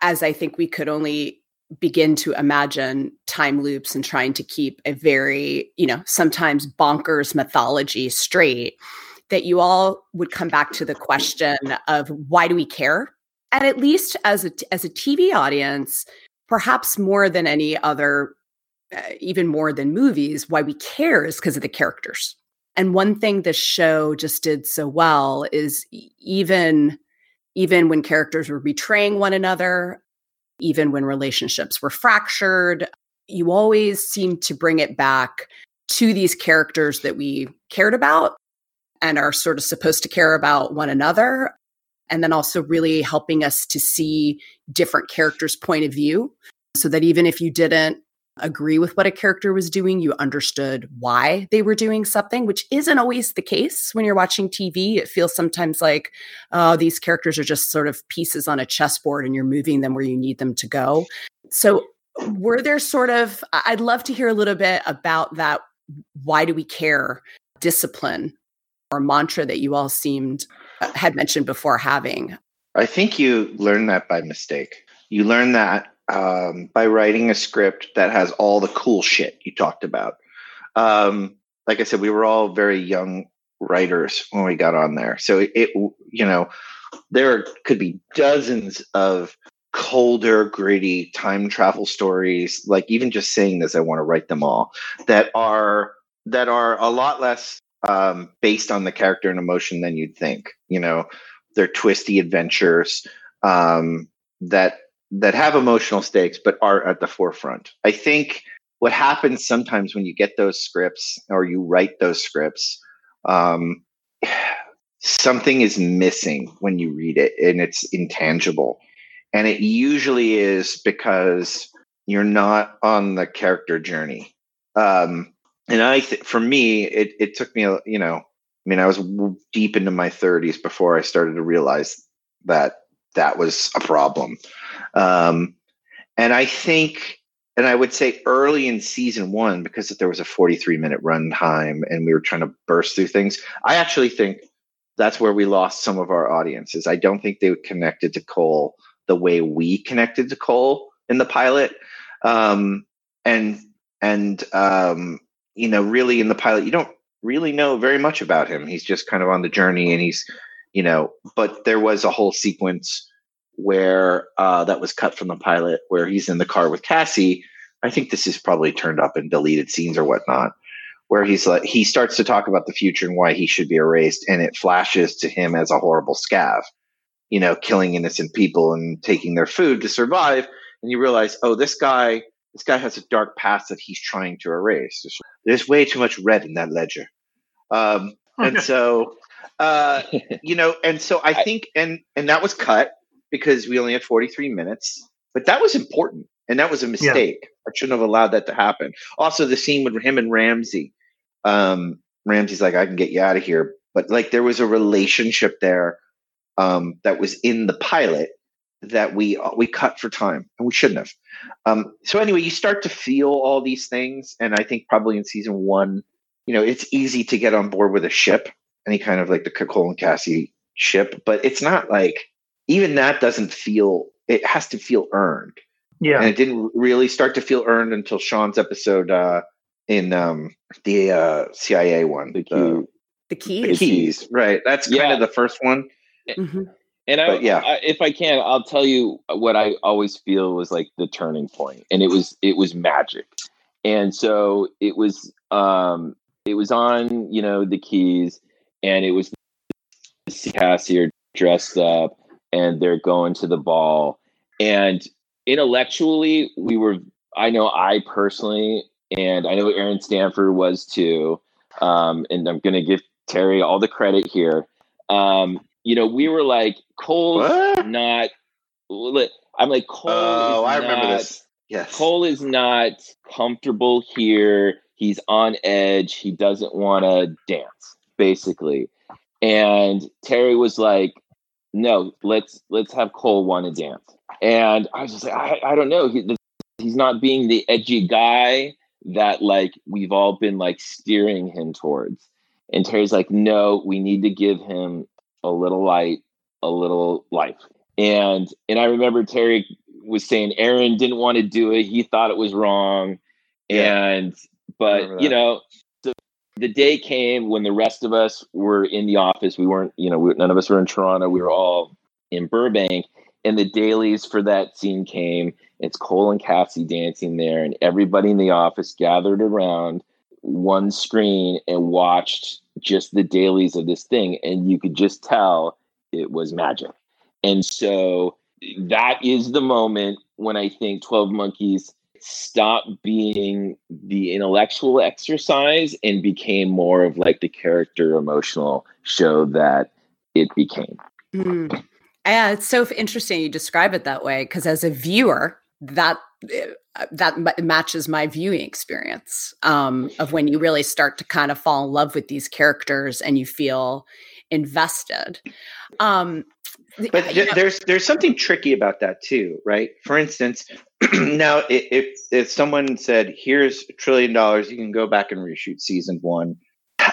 as I think we could only begin to imagine time loops and trying to keep a very, you know, sometimes bonkers mythology straight, that you all would come back to the question of why do we care? And at least as a as a TV audience, perhaps more than any other, uh, even more than movies, why we care is because of the characters. And one thing this show just did so well is even even when characters were betraying one another, even when relationships were fractured, you always seem to bring it back to these characters that we cared about and are sort of supposed to care about one another. And then also really helping us to see different characters' point of view so that even if you didn't agree with what a character was doing, you understood why they were doing something, which isn't always the case when you're watching TV. It feels sometimes like, oh, these characters are just sort of pieces on a chessboard and you're moving them where you need them to go. So, were there sort of, I'd love to hear a little bit about that. Why do we care? Discipline or mantra that you all seemed uh, had mentioned before having. I think you learn that by mistake. You learn that um, by writing a script that has all the cool shit you talked about. Um, like I said, we were all very young writers when we got on there, so it, it you know there could be dozens of colder, gritty time travel stories. Like even just saying this, I want to write them all that are that are a lot less um, based on the character and emotion than you'd think. You know, they're twisty adventures um, that that have emotional stakes but are at the forefront. I think what happens sometimes when you get those scripts or you write those scripts, um, something is missing when you read it and it's intangible. And it usually is because you're not on the character journey. Um, and I, th- for me, it, it took me, you know, I mean, I was deep into my 30s before I started to realize that that was a problem. Um, and I think, and I would say early in season one, because there was a 43 minute run time and we were trying to burst through things, I actually think that's where we lost some of our audiences. I don't think they connected to Cole the way we connected to Cole in the pilot. Um, and, and, um, you know, really in the pilot, you don't really know very much about him. He's just kind of on the journey and he's, you know, but there was a whole sequence where uh, that was cut from the pilot where he's in the car with Cassie. I think this is probably turned up in deleted scenes or whatnot, where he's like he starts to talk about the future and why he should be erased, and it flashes to him as a horrible scav, you know, killing innocent people and taking their food to survive. And you realize, oh, this guy, this guy has a dark past that he's trying to erase. There's, there's way too much red in that ledger, um, and so, uh, you know, and so I think, and and that was cut because we only had 43 minutes, but that was important and that was a mistake. Yeah. I shouldn't have allowed that to happen. Also, the scene with him and Ramse. Um, Ramse's like, I can get you out of here. But like there was a relationship there um, that was in the pilot that we uh, we cut for time and we shouldn't have. Um, so anyway, you start to feel all these things, and I think probably in season one, you know, it's easy to get on board with a ship, any kind of like the Cole and Cassie ship, but it's not like even that doesn't feel it has to feel earned. Yeah. And it didn't really start to feel earned until sean's episode uh in um the uh cia one the, the, the keys the keys right. That's yeah. kind of the first one. Mm-hmm. and I, yeah. I, if i can i'll tell you what i always feel was like the turning point and it was it was magic. And so it was um it was on you know the keys and it was Cassie are dressed up and they're going to the ball. And intellectually, we were, I know I personally, and I know Aaron Stanford was too. Um, and I'm going to give Terry all the credit here. Um, you know, we were like, Cole's what? not, I'm like, Cole. Oh, I remember this. Yes. Cole is not comfortable here. He's on edge. He doesn't want to dance, basically. And Terry was like, no, let's let's have Cole want to dance. And I was just like, I, I don't know. He, he's not being the edgy guy that like we've all been like steering him towards. And Terry's like, no, we need to give him a little light, a little life. And and I remember Terry was saying Aaron didn't want to do it. He thought it was wrong. Yeah. And but you know, the day came when the rest of us were in the office. We weren't, you know, we, none of us were in Toronto. We were all in Burbank, and the dailies for that scene came. It's Cole and Cassie dancing there, and everybody in the office gathered around one screen and watched just the dailies of this thing, and you could just tell it was magic. And so that is the moment when I think 12 Monkeys stopped being the intellectual exercise and became more of like the character emotional show that it became. Mm. Yeah, it's so interesting you describe it that way because as a viewer, that uh, that matches my viewing experience um, of when you really start to kind of fall in love with these characters and you feel invested. Um, but th- there's there's something tricky about that too, right? For instance, now if if someone said, "Here's a trillion dollars, you can go back and reshoot season one,"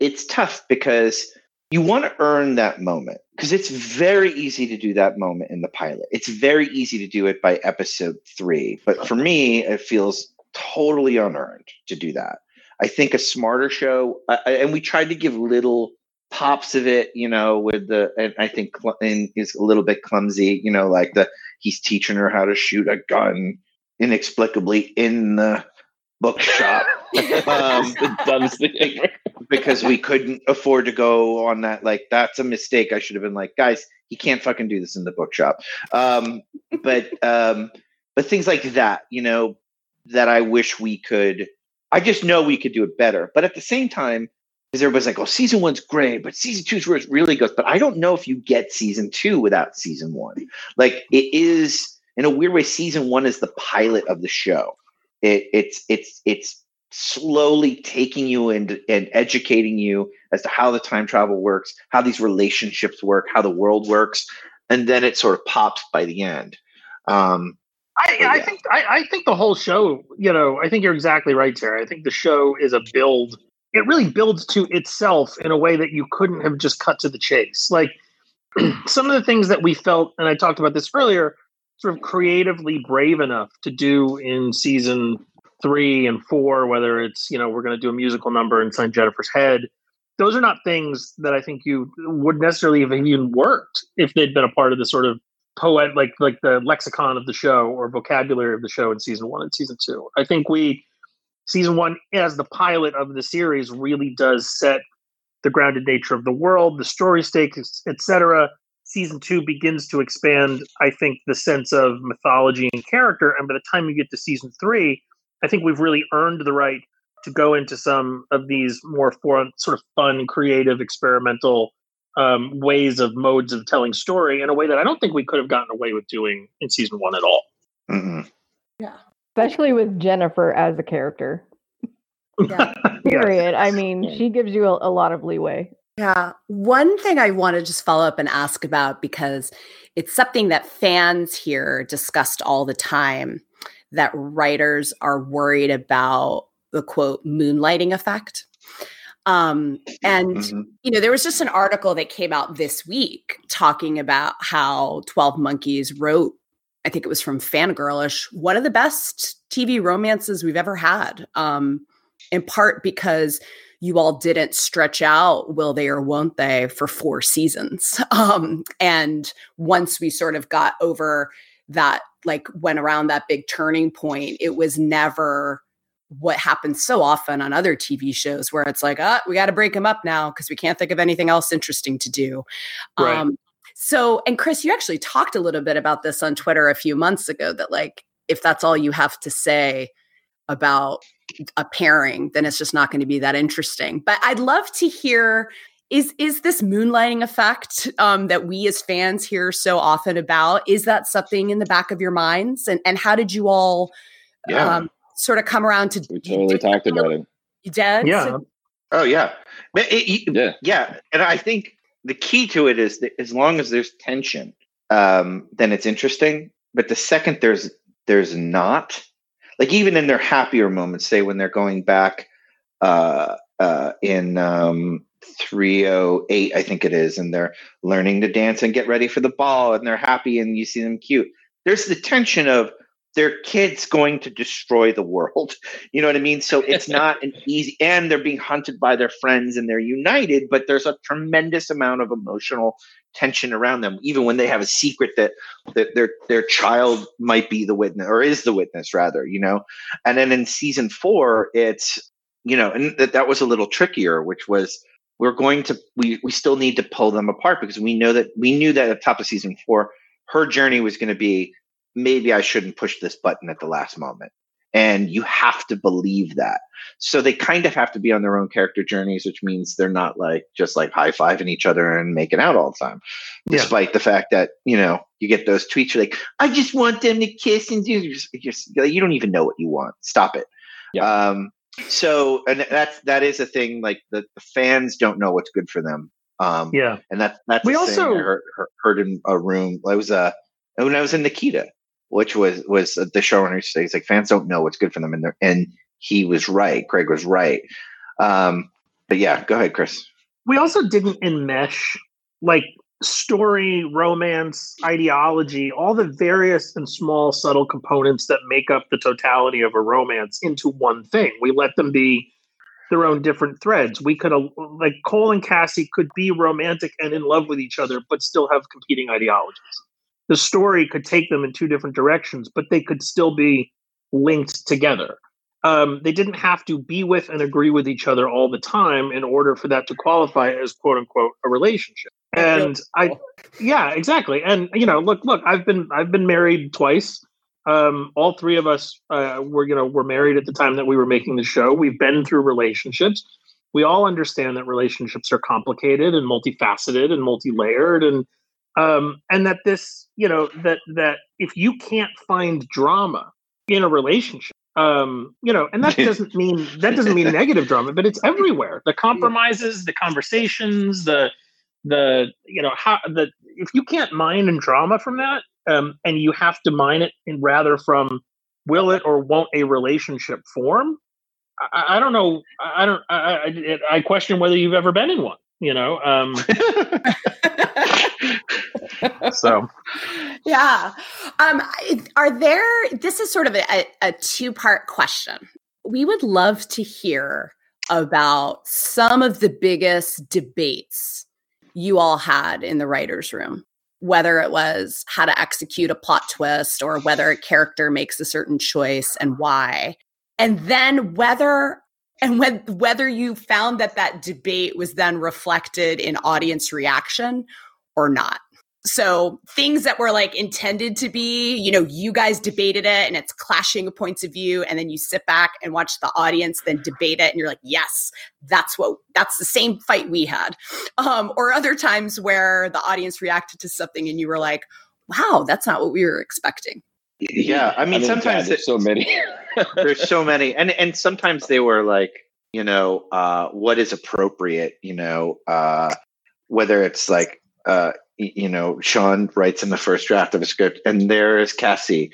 it's tough because you want to earn that moment because it's very easy to do that moment in the pilot. It's very easy to do it by episode three, but for me, it feels totally unearned to do that. I think a smarter show, and we tried to give little pops of it, you know, with the, and I think and is a little bit clumsy, you know, like the he's teaching her how to shoot a gun inexplicably in the bookshop. um, the dumbest thing because we couldn't afford to go on that. Like that's a mistake. I should have been like, guys, he can't fucking do this in the bookshop. Um, but um, but things like that, you know, that I wish we could. I just know we could do it better. But at the same time, because everybody's like, "Oh, season one's great, but season two's where it really goes." But I don't know if you get season two without season one. Like it is in a weird way. Season one is the pilot of the show. It, it's it's it's slowly taking you and and educating you as to how the time travel works, how these relationships work, how the world works, and then it sort of pops by the end. Um, I, yeah. I think I, I think the whole show. You know, I think you're exactly right, Terry. I think the show is a build it really builds to itself in a way that you couldn't have just cut to the chase. Like some of the things that we felt, and I talked about this earlier, sort of creatively brave enough to do in season three and four, whether it's, you know, we're going to do a musical number inside Jennifer's head. Those are not things that I think you would necessarily have even worked if they'd been a part of the sort of poet, like like the lexicon of the show or vocabulary of the show in season one and season two. I think we season one as the pilot of the series really does set the grounded nature of the world, the story stakes, etc. Season two begins to expand, I think, the sense of mythology and character. And by the time you get to season three, I think we've really earned the right to go into some of these more fun, sort of fun, creative, experimental um, ways of modes of telling story in a way that I don't think we could have gotten away with doing in season one at all. Mm-hmm. Yeah especially with Jennifer as a character. Yeah. Period. I mean, she gives you a, a lot of leeway. Yeah. One thing I want to just follow up and ask about because it's something that fans here discussed all the time that writers are worried about the quote moonlighting effect. Um, and mm-hmm. you know, there was just an article that came out this week talking about how 12 Monkeys wrote I think it was from Fangirlish, one of the best TV romances we've ever had. Um, in part because you all didn't stretch out will they or won't they for four seasons. Um, and once we sort of got over that, like went around that big turning point, it was never what happens so often on other TV shows where it's like, ah, we got to break them up now because we can't think of anything else interesting to do. Right. Um, so, and Chris, you actually talked a little bit about this on Twitter a few months ago that, like, if that's all you have to say about a pairing, then it's just not going to be that interesting. But I'd love to hear is is this moonlighting effect um, that we as fans hear so often about? Is that something in the back of your minds? And and how did you all yeah. um, sort of come around to? We totally talked about it. You did? Yeah. So, oh yeah. It, it, yeah. Yeah. And I think the key to it is that as long as there's tension, um, then it's interesting. But the second there's there's not, like even in their happier moments, say when they're going back uh, uh, in um, 308, I think it is, and they're learning to dance and get ready for the ball, and they're happy, and you see them cute. There's the tension of their kids going to destroy the world. You know what I mean? So it's not an easy, and they're being hunted by their friends and they're united, but there's a tremendous amount of emotional tension around them, even when they have a secret that that their their child might be the witness or is the witness rather, you know. And then in season four, it's you know, and that that was a little trickier, which was we're going to we we still need to pull them apart because we know that we knew that at the top of season four, her journey was going to be maybe I shouldn't push this button at the last moment. And you have to believe that. So they kind of have to be on their own character journeys, which means they're not like just like high fiving each other and making out all the time. Yeah. Despite the fact that, you know, you get those tweets you're like, I just want them to kiss and do you just, just you don't even know what you want. Stop it. Yeah. Um, so and that's that is a thing like the, the fans don't know what's good for them um yeah and that that's we also heard, heard, in a room i was uh when i was in nikita which was was the showrunner says like fans don't know what's good for them and and he was right craig was right um but yeah go ahead chris we also didn't enmesh like story, romance, ideology, all the various and small subtle components that make up the totality of a romance into one thing. We let them be their own different threads. We could like Cole and Cassie could be romantic and in love with each other but still have competing ideologies. The story could take them in two different directions, but they could still be linked together. Um, they didn't have to be with and agree with each other all the time in order for that to qualify as quote unquote a relationship and I, yeah, exactly. And you know, look, look, I've been I've been married twice. Um, all three of us uh, were you know were married at the time that we were making the show. We've been through relationships. We all understand that relationships are complicated and multifaceted and multi-layered, and um, and that this you know that that if you can't find drama in a relationship um, you know, and that doesn't mean that doesn't mean negative drama, but it's everywhere. The compromises, the conversations, the the you know how the if you can't mine and drama from that um, and you have to mine it in rather from will it or won't a relationship form i, I don't know i don't I, I, I question whether you've ever been in one you know um so yeah. Um are there this is sort of a, a two part question. We would love to hear about some of the biggest debates you all had in the writer's room, whether it was how to execute a plot twist or whether a character makes a certain choice and why. And then whether and when, whether you found that that debate was then reflected in audience reaction or not so things that were like intended to be you know you guys debated it and it's clashing points of view and then you sit back and watch the audience then debate it and you're like yes that's what that's the same fight we had. Um, or other times where the audience reacted to something and you were like wow that's not what we were expecting. Yeah i mean, I mean sometimes there's so many. there's so many. And and sometimes they were like you know uh what is appropriate you know uh whether it's like uh you know, Sean writes in the first draft of a script, and there is Cassie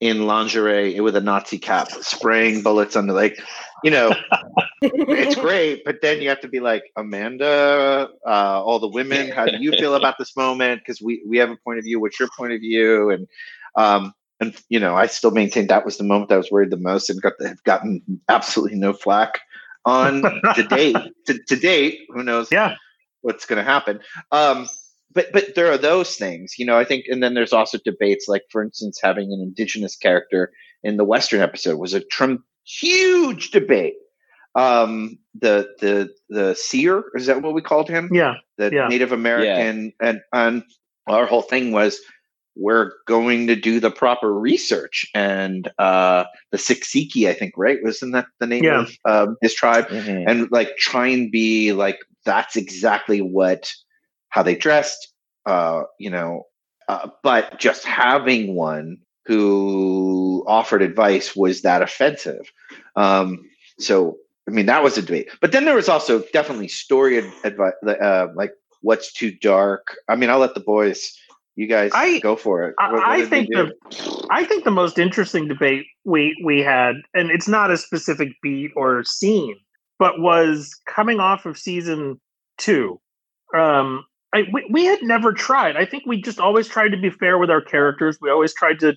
in lingerie with a Nazi cap, spraying bullets on the like, you know, it's great. But then you have to be like, Amanda, uh, all the women, how do you feel about this moment? Because we we have a point of view. What's your point of view? And um, and you know, I still maintain that was the moment I was worried the most, and got have gotten absolutely no flack on to date. To, to date, who knows? Yeah. What's going to happen? Um, but but there are those things, you know. I think, and then there's also debates, like for instance, having an indigenous character in the Western episode was a tr- huge debate. Um, the the the seer is that what we called him? Yeah, the yeah. Native American, yeah. and and our whole thing was we're going to do the proper research and uh the Siksika, I think, right? Wasn't that the name yeah. of um, his tribe? Mm-hmm. And like try and be like that's exactly what how they dressed, uh, you know, uh, but just having one who offered advice was that offensive. Um, so, I mean, that was a debate. But then there was also definitely story advice, uh, like what's too dark. I mean, I'll let the boys. You guys I, go for it. What, what I think the I think the most interesting debate we we had, and it's not a specific beat or scene, but was coming off of season two. Um, I, we, we had never tried. I think we just always tried to be fair with our characters. We always tried to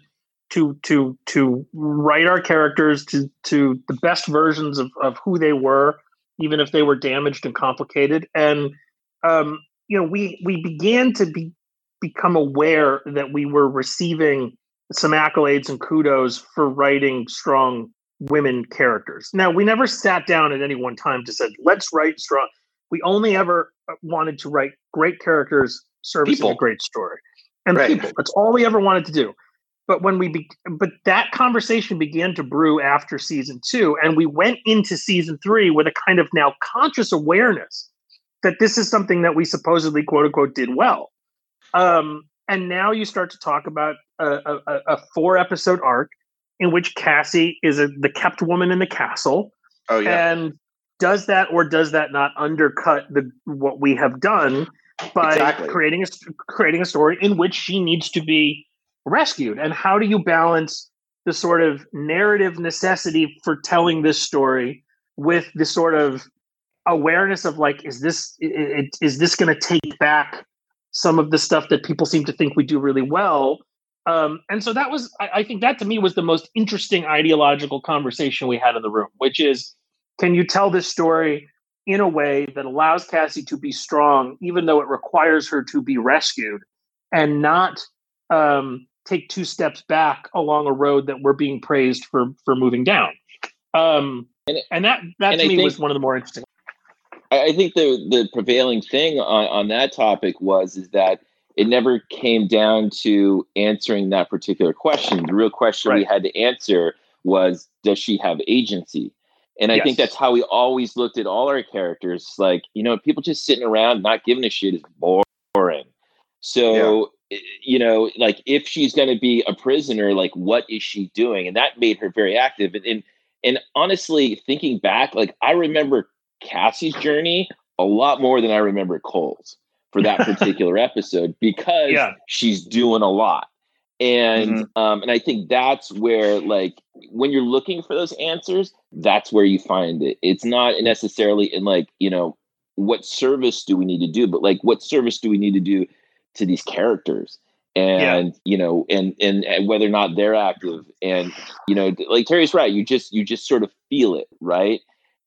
to to to write our characters to to the best versions of, of who they were, even if they were damaged and complicated. And um, you know, we we began to be become aware that we were receiving some accolades and kudos for writing strong women characters. Now, we never sat down at any one time to said, let's write strong we only ever wanted to write great characters servicing People. a great story and Right. people. That's all we ever wanted to do. But when we, be- but that conversation began to brew after season two, and we went into season three with a kind of now conscious awareness that this is something that we supposedly quote unquote did well. Um, and now you start to talk about a, a, a- a four episode arc in which Cassie is a, the kept woman in the castle, Oh yeah. and does that or does that not undercut the what we have done by Exactly. creating a creating a story in which she needs to be rescued and how do you balance the sort of narrative necessity for telling this story with the sort of awareness of like is this is this going to take back some of the stuff that people seem to think we do really well um, and so that was I, I think that to me was the most interesting ideological conversation we had in the room which is can you tell this story in a way that allows cassie to be strong even though it requires her to be rescued and not um, take two steps back along a road that we're being praised for for moving down um, And- and that that and to I me think- was one of the more interesting I, think the the prevailing thing on, on that topic was is that it never came down to answering that particular question. The real question we had to answer was, does she have agency? And I think that's how we always looked at all our characters. Like, you know, people just sitting around not giving a shit is boring. So, i- you know, like if she's going to be a prisoner, like what is she doing? And that made her very active. And, and and honestly, thinking back, like I remember Cassie's journey a lot more than I remember Cole's for that particular episode because Yeah. she's doing a lot. And um, and I think that's where like when you're looking for those answers, that's where you find it. It's not necessarily in like, you know, what service do we need to do, but like what service do we need to do to these characters? And you know, and, and and whether or not they're active, and you know, like Terry's right. You just you just sort of feel it, right?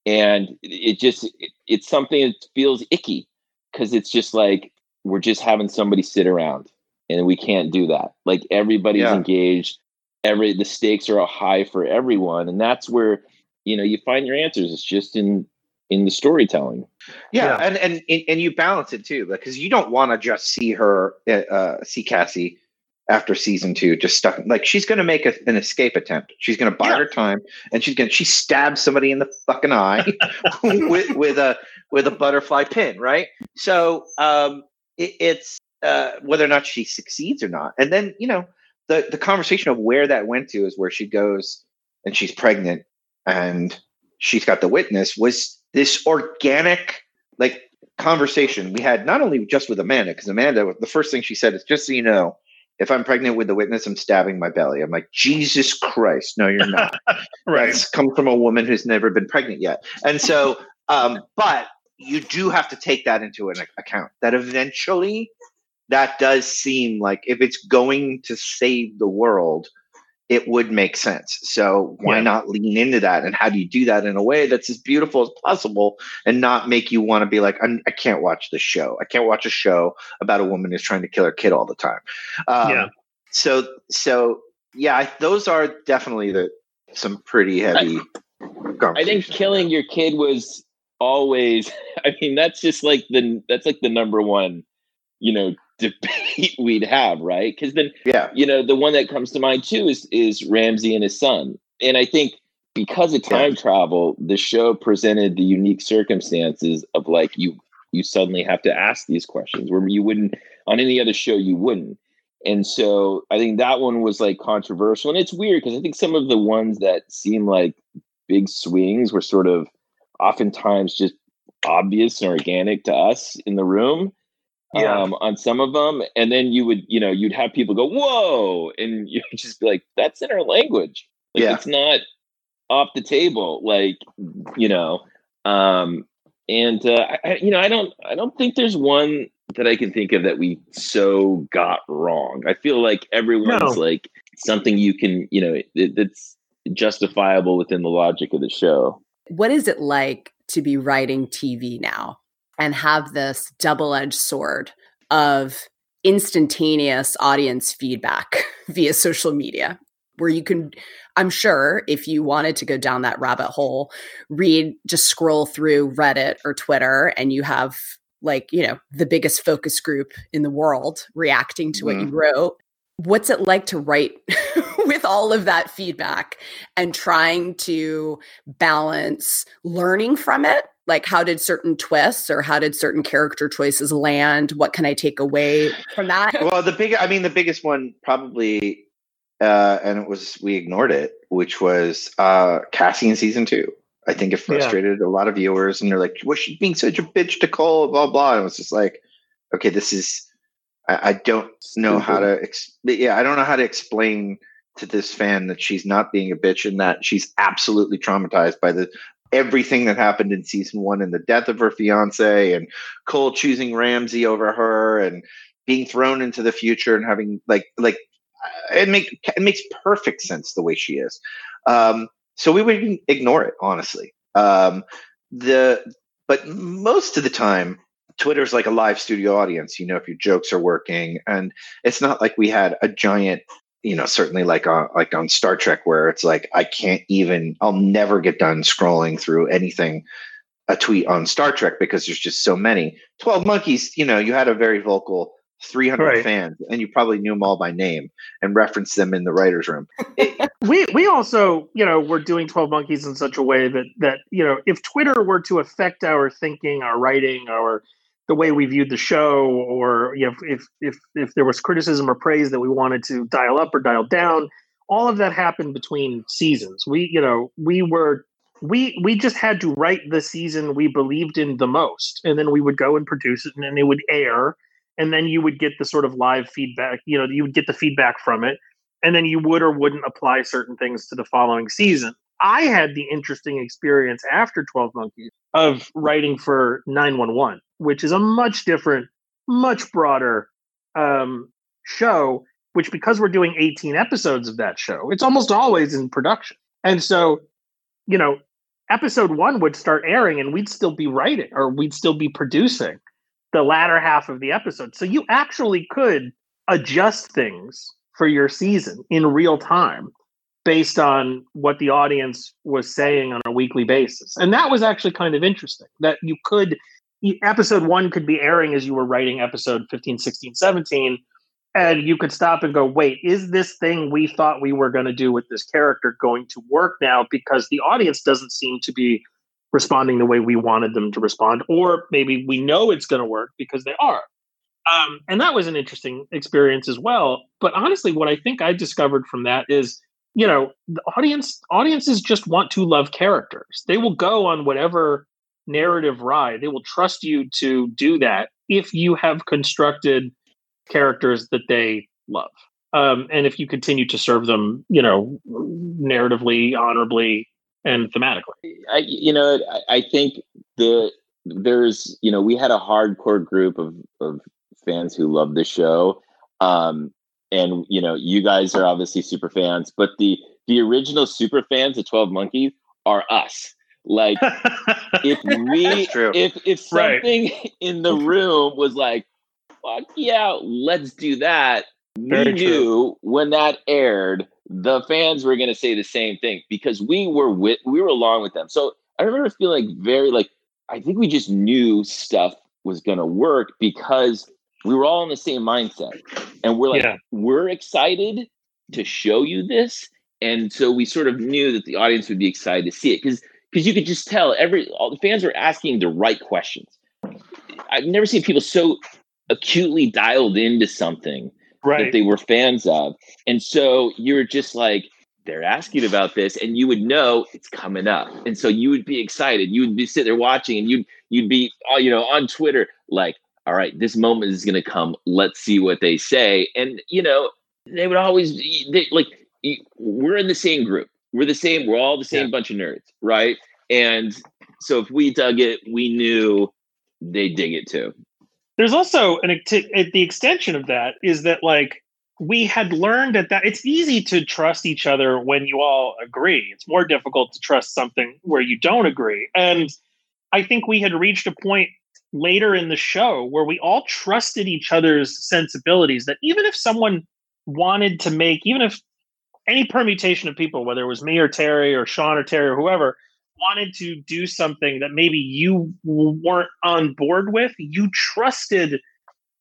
And it just it, it's something that feels icky because it's just like we're just having somebody sit around, and we can't do that. Like everybody's Yeah. engaged, every the stakes are high for everyone, and that's where you know you find your answers. It's just in in the storytelling. Yeah, Yeah. and and and you balance it too because you don't want to just see her uh, see Cassie after season two just stuck like she's going to make a, an escape attempt. She's going to buy Yeah. her time and she's going to she stabs somebody in the fucking eye with with a with a butterfly pin, right? So um, it, it's uh, whether or not she succeeds or not, and then you know the the conversation of where that went to is where she goes and she's pregnant and she's got the witness was this organic like conversation we had not only just with Amanda because Amanda the first thing she said is just so you know if I'm pregnant with the witness I'm stabbing my belly. I'm like Jesus Christ no you're not. Right. that's come from a woman who's never been pregnant yet. And so um but you do have to take that into an account that eventually that does seem like if it's going to save the world it would make sense. So why Yeah. not lean into that? And how do you do that in a way that's as beautiful as possible and not make you want to be like, I'm, I can't watch this show. I can't watch a show about a woman who's trying to kill her kid all the time. Um, Yeah. So, so yeah, I, those are definitely the some pretty heavy. I think conversations. killing your kid was always. I mean, that's just like the that's like the number one, you know, debate we'd have, right? Because then Yeah, you know the one that comes to mind too is is Ramse and his son, and I think because of time travel, the show presented the unique circumstances of like you you suddenly have to ask these questions where you wouldn't on any other show you wouldn't. And so I think that one was like controversial, and it's weird because I think some of the ones that seem like big swings were sort of oftentimes just obvious and organic to us in the room Yeah. um, on some of them. And then you would, you know, you'd have people go, whoa. And you'd just be like, that's in our language. Like, Yeah. It's not off the table. Like, you know, um, and, uh, I, I- you know, I don't, I don't think there's one that I can think of that we so got wrong. I feel like everyone's No. like something you can, you know, it, it's justifiable within the logic of the show. What is it like to be writing TV now and have this double edged sword of instantaneous audience feedback via social media? where you can i'm sure if you wanted to go down that rabbit hole read just scroll through reddit or twitter and you have like you know the biggest focus group in the world reacting to mm. what you mm-hmm. wrote what's it like to write with all of that feedback and trying to balance learning from it like how did certain twists or how did certain character choices land? What can i take away from that? Well the big i mean the biggest one probably uh and it was we ignored it which was uh cassie in season two. I think it frustrated yeah. a lot of viewers and they're like was she being such a bitch to cole? Blah blah and it was just like okay this is i, I don't know how to ex- yeah i don't know how to explain to this fan that she's not being a bitch and that she's absolutely traumatized by the everything that happened in season one and the death of her fiance and Cole choosing Ramse over her and being thrown into the future and having like like it make it makes perfect sense the way she is. Um, so we would ignore it honestly. Um, the but most of the time Twitter's like a live studio audience, you know, if your jokes are working. And it's not like we had a giant you know certainly like on like on star trek where it's like i can't even i'll never get done scrolling through anything a tweet on star trek because there's just so many 12 monkeys you know you had a very vocal 300 right. fans and you probably knew them all by name and referenced them in the writers room we we also you know we're doing 12 monkeys in such a way that that you know if twitter were to affect our thinking our writing our the way we viewed the show or you know if if if there was criticism or praise that we wanted to dial up or dial down all of that happened between seasons. We you know we were we we just had to write the season we believed in the most and then we would go and produce it and then it would air and then you would get the sort of live feedback you know you would get the feedback from it and then you would or wouldn't apply certain things to the following season i had the interesting experience after 12 monkeys of writing for 911 which is a much different, much broader um, show. Which, because we're doing 18 episodes of that show, it's almost always in production. And so, you know, episode one would start airing and we'd still be writing or we'd still be producing the latter half of the episode. So you actually could adjust things for your season in real time based on what the audience was saying on a weekly basis. And that was actually kind of interesting that you could episode one could be airing as you were writing episode 15 16 17 and you could stop and go wait is this thing we thought we were going to do with this character going to work now because the audience doesn't seem to be responding the way we wanted them to respond or maybe we know it's going to work because they are um, and that was an interesting experience as well but honestly what i think i discovered from that is you know the audience audiences just want to love characters they will go on whatever narrative ride. They will trust you to do that if you have constructed characters that they love. Um, and if you continue to serve them, you know, narratively, honorably, and thematically. I, you know, I, I think the there's, you know, we had a hardcore group of of fans who love the show, um, and you know, you guys are obviously super fans, but the the original super fans of Twelve Monkeys are us. Like if we if if something right. in the room was like, fuck yeah, let's do that. Very we knew true. when that aired, the fans were gonna say the same thing because we were with we were along with them. So I remember feeling like very like I think we just knew stuff was gonna work because we were all in the same mindset. And we're like, yeah. we're excited to show you this. And so we sort of knew that the audience would be excited to see it. Because because you could just tell every all the fans were asking the right questions. I've never seen people so acutely dialed into something right. that they were fans of, and so you're just like they're asking about this, and you would know it's coming up, and so you would be excited. You would be sitting there watching, and you'd you'd be uh, you know on Twitter like, all right, this moment is going to come. Let's see what they say, and you know they would always they, like we're in the same group we're the same. We're all the same yeah. bunch of nerds, right? And so if we dug it, we knew they dig it too. There's also an eh, the extension of that is that like we had learned at that it's easy to trust each other when you all agree. It's more difficult to trust something where you don't agree. And I think we had reached a point later in the show where we all trusted each other's sensibilities that even if someone wanted to make even if any permutation of people, whether it was me or Terry or Sean or Terry or whoever, wanted to do something that maybe you weren't on board with, you trusted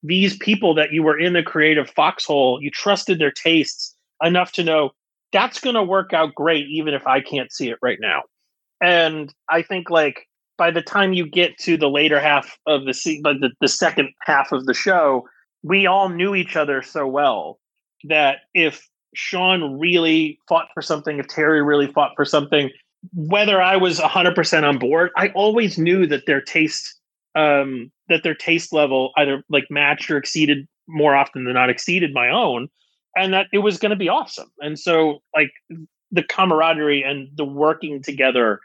these people that you were in the creative foxhole, you trusted their tastes enough to know that's going to work out great, even if I can't see it right now. And I think like by the time you get to the later half of the se- but the, the second half of the show, we all knew each other so well that if Sean really fought for something, if Terry really fought for something, whether I was 100% on board, I always knew that their taste um that their taste level either like matched or exceeded more often than not exceeded my own and that it was going to be awesome. And so like the camaraderie and the working together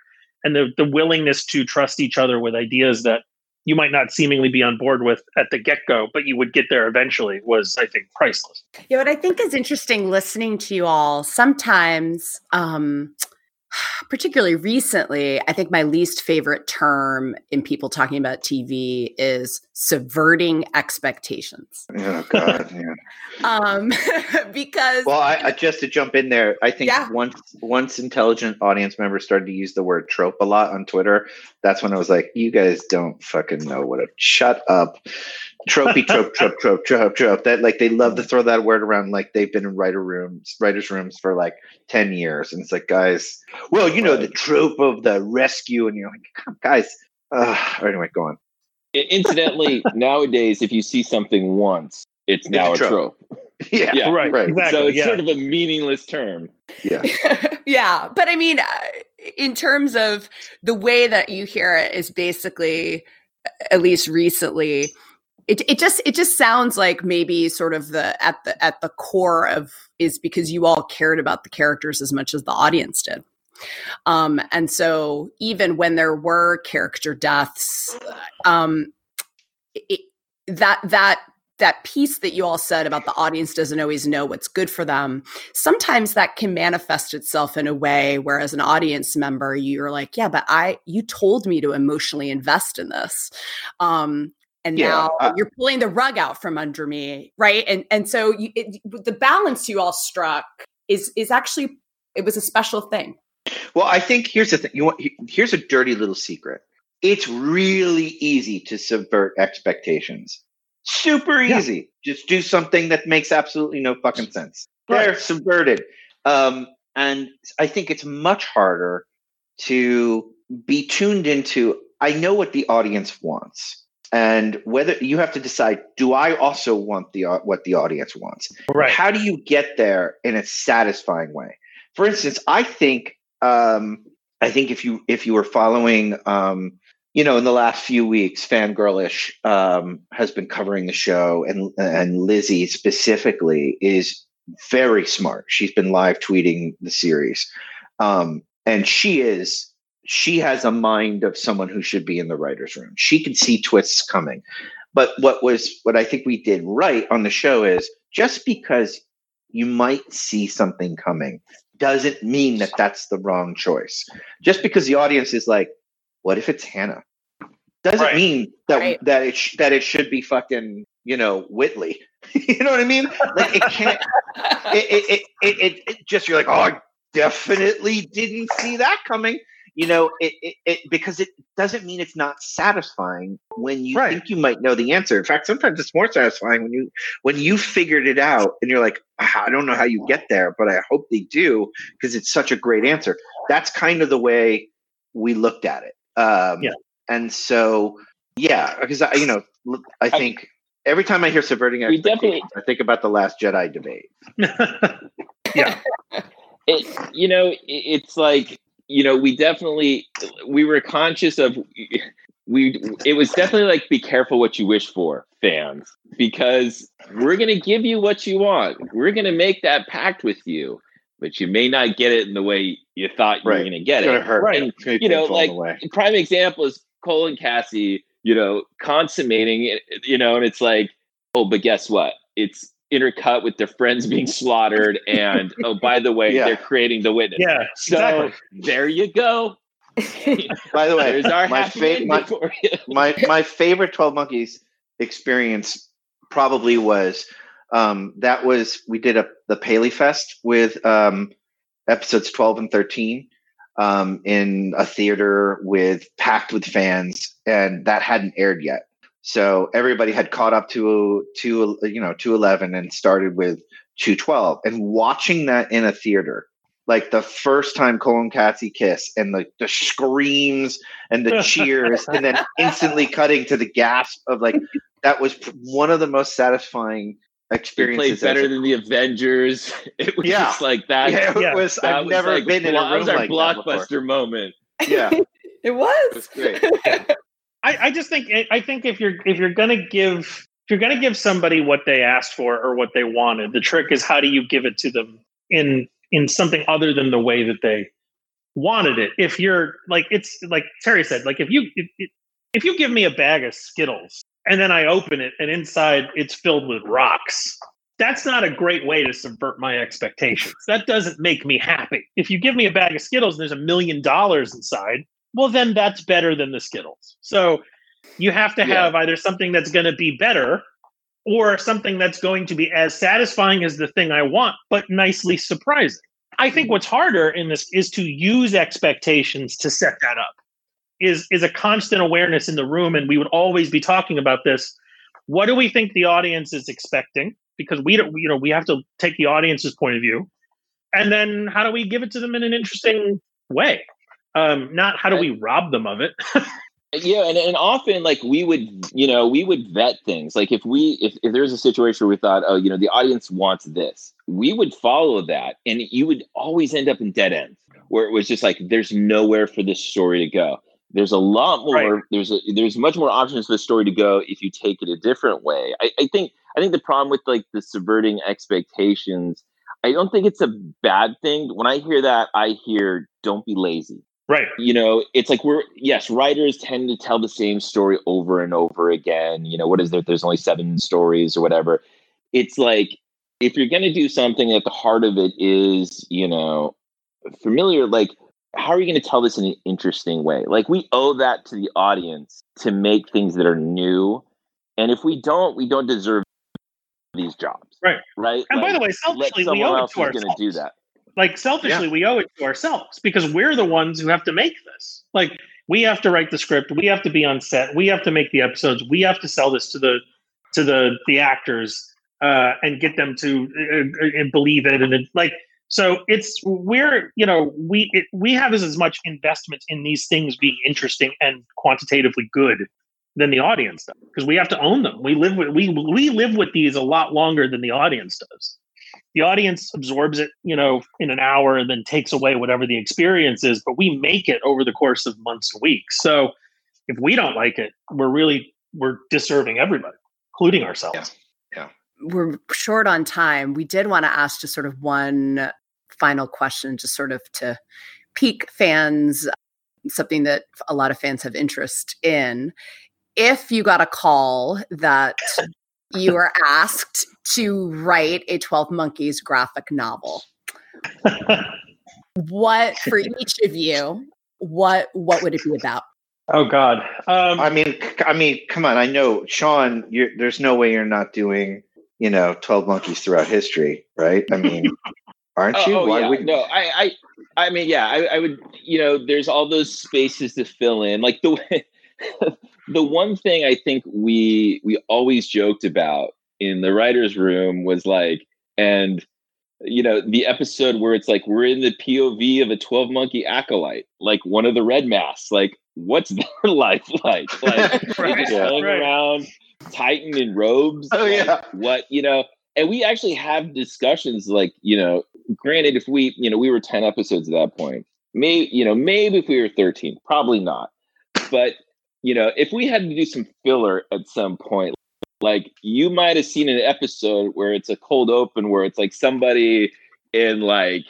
and the the willingness to trust each other with ideas that you might not seemingly be on board with at the get go, but you would get there eventually was, I think, priceless. Yeah, what I think is interesting listening to you all, sometimes um, particularly recently, I think my least favorite term in people talking about TV is subverting expectations. Oh God, yeah. Um, because Well, I, I just to jump in there, I think Yeah. once once intelligent audience members started to use the word trope a lot on Twitter, that's when I was like, "You guys don't fucking know what a shut up." Tropey, trope, trope, trope, trope, trope. That like they love to throw that word around like they've been in writer rooms, writers' rooms for like ten years, and it's like, guys, well, you know the trope of the rescue, and you're like, "Come guys. Uh, anyway, go on. Incidentally, nowadays, if you see something once, it's now a a trope. trope. Yeah, Yeah, right, right. exactly. So it's yeah. sort of a meaningless term. yeah. yeah, but I mean, uh, in terms of the way that you hear it, is basically, at least recently, it it just it just sounds like maybe sort of the at the at the core of is because you all cared about the characters as much as the audience did. Um, and so even when there were character deaths, um, it, that that that piece that you all said about the audience doesn't always know what's good for them sometimes that can manifest itself in a way where as an audience member you're like yeah but i you told me to emotionally invest in this um and Yeah, now I- you're pulling the rug out from under me right and and so you, it, the balance you all struck is is actually it was a special thing Well, I think here's the thing. You want here's a dirty little secret. It's really easy to subvert expectations. Super Yeah. easy. Just do something that makes absolutely no fucking sense. They're subverted. Um, and I think it's much harder to be tuned into. I know what the audience wants, and whether you have to decide. Do I also want the what the audience wants? right. How do you get there in a satisfying way? For instance, I think um, I think if you if you were following, um, you know, in the last few weeks, Fangirlish um, has been covering the show, and and Lizzie specifically is very smart. She's been live tweeting the series, um, and she is she has a mind of someone who should be in the writers' room. She can see twists coming. But what was what I think we did right on the show is just because you might see something coming doesn't mean that that's the wrong choice. Just because the audience is like, "What if it's Hannah?" doesn't Right. mean that Right. that it sh- that it should be fucking you know Whitley. you know what I mean? Like it can't. it, it, it, it, it, it just you're like, oh, I definitely didn't see that coming. You know, it, it, it because it doesn't mean it's not satisfying when you Right. think you might know the answer. In fact, sometimes it's more satisfying when you when you figured it out and you're like, "Ah, I don't know how you get there, but I hope they do because it's such a great answer. That's kind of the way we looked at it. Um, Yeah. And so, yeah, because I, you know, i think every time I hear subverting We definitely- expectations, I think about the Last Jedi debate. Yeah it you know it, it's like you know we definitely we were conscious of we it was definitely like be careful what you wish for fans because we're going to give you what you want we're going to make that pact with you but you may not get it in the way you thought you were going to get It's gonna it hurt. Right. You know, like- the prime example is Cole and Cassie, you know, consummating it, you know, and it's like, oh, but guess what? It's intercut with their friends being slaughtered, and oh, by the way, Yeah. they're creating the witness. yeah, So exactly. there you go. By the way, There's our my fa- my- for my my favorite 12 monkeys experience probably was um that was we did a the PaleyFest with um episodes 12 and 13 um, in a theater with packed with fans, and that hadn't aired yet. So everybody had caught up to to you know 211 and started with 212. And watching that in a theater, like the first time Cole and Cassie kiss, and the the screams and the cheers, and then instantly cutting to the gasp of like that was one of the most satisfying It experiences. played better as a- than the Avengers. It was Yeah. just like that. yeah, it Yeah, was. that I've was never like been in a room was our like that blockbuster moment. Yeah, It It was. was great. I, I just think I think if you're if you're gonna give if you're gonna give somebody what they asked for or what they wanted, the trick is how do you give it to them in in something other than the way that they wanted it. If you're like it's like Terry said, like if you if, if- if you give me a bag of Skittles and then I open it and inside it's filled with rocks, that's not a great way to subvert my expectations. That doesn't make me happy. If you give me a bag of Skittles and there's a million dollars inside, well then that's better than the Skittles. So you have to Yeah. have either something that's going to be better or something that's going to be as satisfying as the thing I want, but nicely surprising. I think what's harder in this is to use expectations to set that up. Is is a constant awareness in the room, and we would always be talking about this. What do we think the audience is expecting? Because we don't, you know, we have to take the audience's point of view, and then how do we give it to them in an interesting way? Um, not how do we rob them of it? Yeah, and, and often like we would, you know, we would vet things. Like if we if, if there's a situation where we thought, oh, you know, the audience wants this, we would follow that. And you would always end up in dead ends where it was just like there's nowhere for this story to go. There's a lot more, Right. there's a there's much more options for the story to go if you take it a different way. I, I think I think the problem with like the subverting expectations, I don't think it's a bad thing. When I hear that, I hear don't be lazy right. you know it's like we're yes writers tend to tell the same story over and over again. You know what is there? There's only seven stories or whatever. It's like if you're going to do something at the heart of it is you know familiar like how are you going to tell this in an interesting way? Like we owe that to the audience to make things that are new. And if we don't we don't deserve these jobs. Right. right? And by the way, let selfishly, we owe it else to ourselves. going to do that like selfishly we owe it to ourselves because we're the ones who have to make this. Like we have to write the script. We have to be on set. We have to make the episodes. We have to sell this to the to the the actors uh and get them to uh, uh, and believe it. And like so it's we're you know we it, we have as, as much investment in these things being interesting and quantitatively good than the audience does because we have to own them. We live with we we live with these a lot longer than the audience does the audience absorbs it, you know, in an hour and then takes away whatever the experience is, but we make it over the course of months and weeks. So if we don't like it, we're really we're disserving everybody, including ourselves. Yeah. We're short on time. We did want to ask just sort of one final question, just sort of to pique fans, something that a lot of fans have interest in. If you got a call that you were asked to write a 12 Monkeys graphic novel, what for each of you, what what would it be about? Oh God. Um, I mean, I mean, come on. I know, Sean. You're, there's no way you're not doing, you know, Twelve Monkeys throughout history, right? I mean, aren't Oh, you? oh, Why yeah. wouldn't? no, I, I, I mean, yeah, I, I would, you know, there's all those spaces to fill in. Like the way, the one thing I think we we always joked about in the writers' room was like, and you know, the episode where it's like we're in the POV of a twelve monkey acolyte, like one of the red masks. Like, what's their life like? Like, Right, just yeah. right. around, Titan in robes. Oh, like, yeah. what you know and we actually have discussions like you know granted if we you know we were 10 episodes at that point maybe you know maybe if we were 13 probably not but you know if we had to do some filler at some point like you might have seen an episode where it's a cold open where it's like somebody in like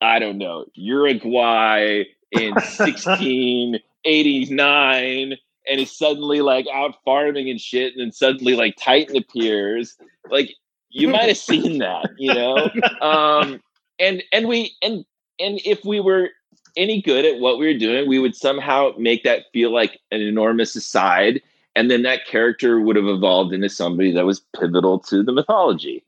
i don't know uruguay in 1689 and is suddenly like out farming and shit and then suddenly like titan appears. Like you might have seen that you know? Um and and we and and if we were any good at what we were doing we would somehow make that feel like an enormous aside and then that character would have evolved into somebody that was pivotal to the mythology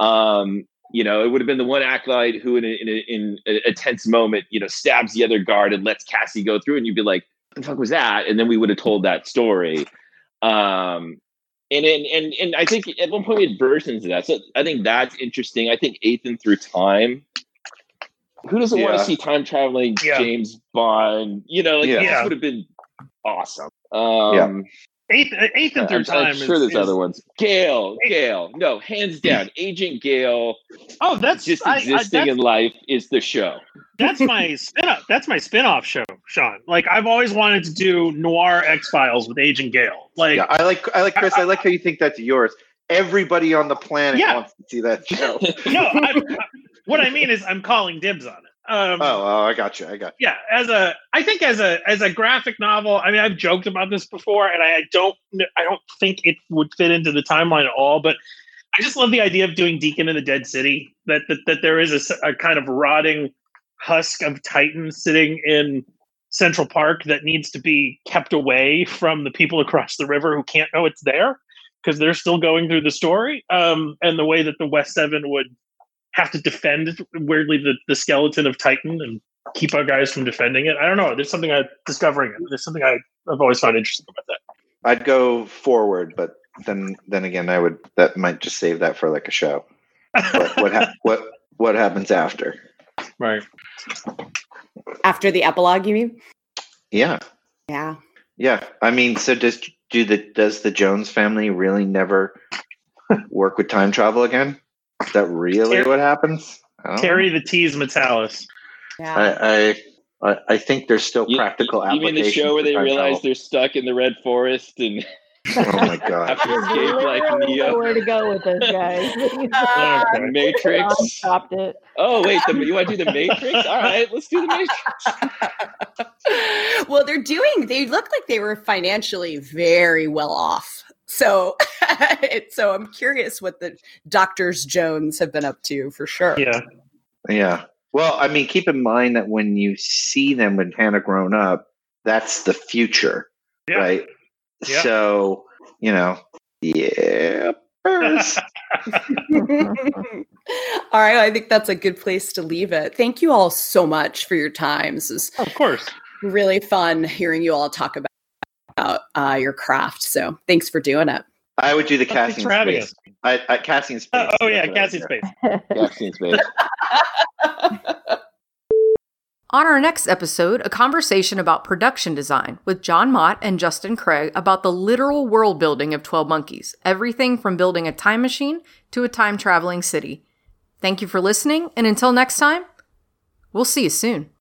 um You know, it would have been the one acolyte who, in a, in, a, in a, tense moment, you know, stabs the other guard and lets Cassie go through, and you'd be like, what "The fuck was that?" And then we would have told that story. Um, and and and and I think at one point we had versions of that. So I think that's interesting. I think Athan through time. Who doesn't yeah. want to see time traveling yeah. James Bond? You know, like yeah. this would have been awesome. Um, yeah. Eighth, eighth and third time. I'm sure is, there's is, other ones. Gail, Gale, no, hands down, Agent Gale. Oh, that's just existing I, I, that's, in life is the show. That's my spin off. That's my spin off show, Sean. Like I've always wanted to do noir X Files with Agent Gale. Like yeah, I like, I like Chris. I, I like how you think that's yours. Everybody on the planet yeah. wants to see that show. no, what I mean is I'm calling dibs on it. Um, oh, oh, I got you. I got you. Yeah, as a, I think as a as a graphic novel. I mean, I've joked about this before, and I don't, I don't think it would fit into the timeline at all. But I just love the idea of doing Deacon in the Dead City. That that, that there is a, a kind of rotting husk of Titan sitting in Central Park that needs to be kept away from the people across the river who can't know it's there because they're still going through the story. Um, and the way that the West Seven would have to defend weirdly the, the skeleton of Titan and keep our guys from defending it. I don't know. There's something I'm discovering it. There's something I, I've always found interesting about that. I'd go forward, but then then again, I would that might just save that for like a show. what what, ha- what what happens after? Right. After the epilogue, you mean? Yeah. Yeah. Yeah. I mean, so does do the does the Jones family really never work with time travel again? Is that really Terry, what happens? Terry know. the Tease Matalas. Yeah. I, I I think there's still you, practical you, you mean the show where they realize they're stuck in the red forest and oh my god! have to escape like Neo. Where to go with this, guys? uh, Matrix. stopped it. Oh wait, the, you want to do the Matrix? All right, let's do the Matrix. well, they're doing. They look like they were financially very well off so, so I'm curious what the doctors Jones have been up to for sure. Yeah, yeah. Well, I mean, keep in mind that when you see them when Hannah grown up, that's the future, yeah. right? Yeah. So, you know, yeah. all right, I think that's a good place to leave it. Thank you all so much for your time. This is of course really fun hearing you all talk about about uh, your craft. So thanks for doing it. I would do the casting space. I, I, casting space. Oh, oh yeah, casting space. casting space. On our next episode, a conversation about production design with John Mott and Justin Craig about the literal world building of 12 Monkeys, everything from building a time machine to a time traveling city. Thank you for listening, and until next time, we'll see you soon.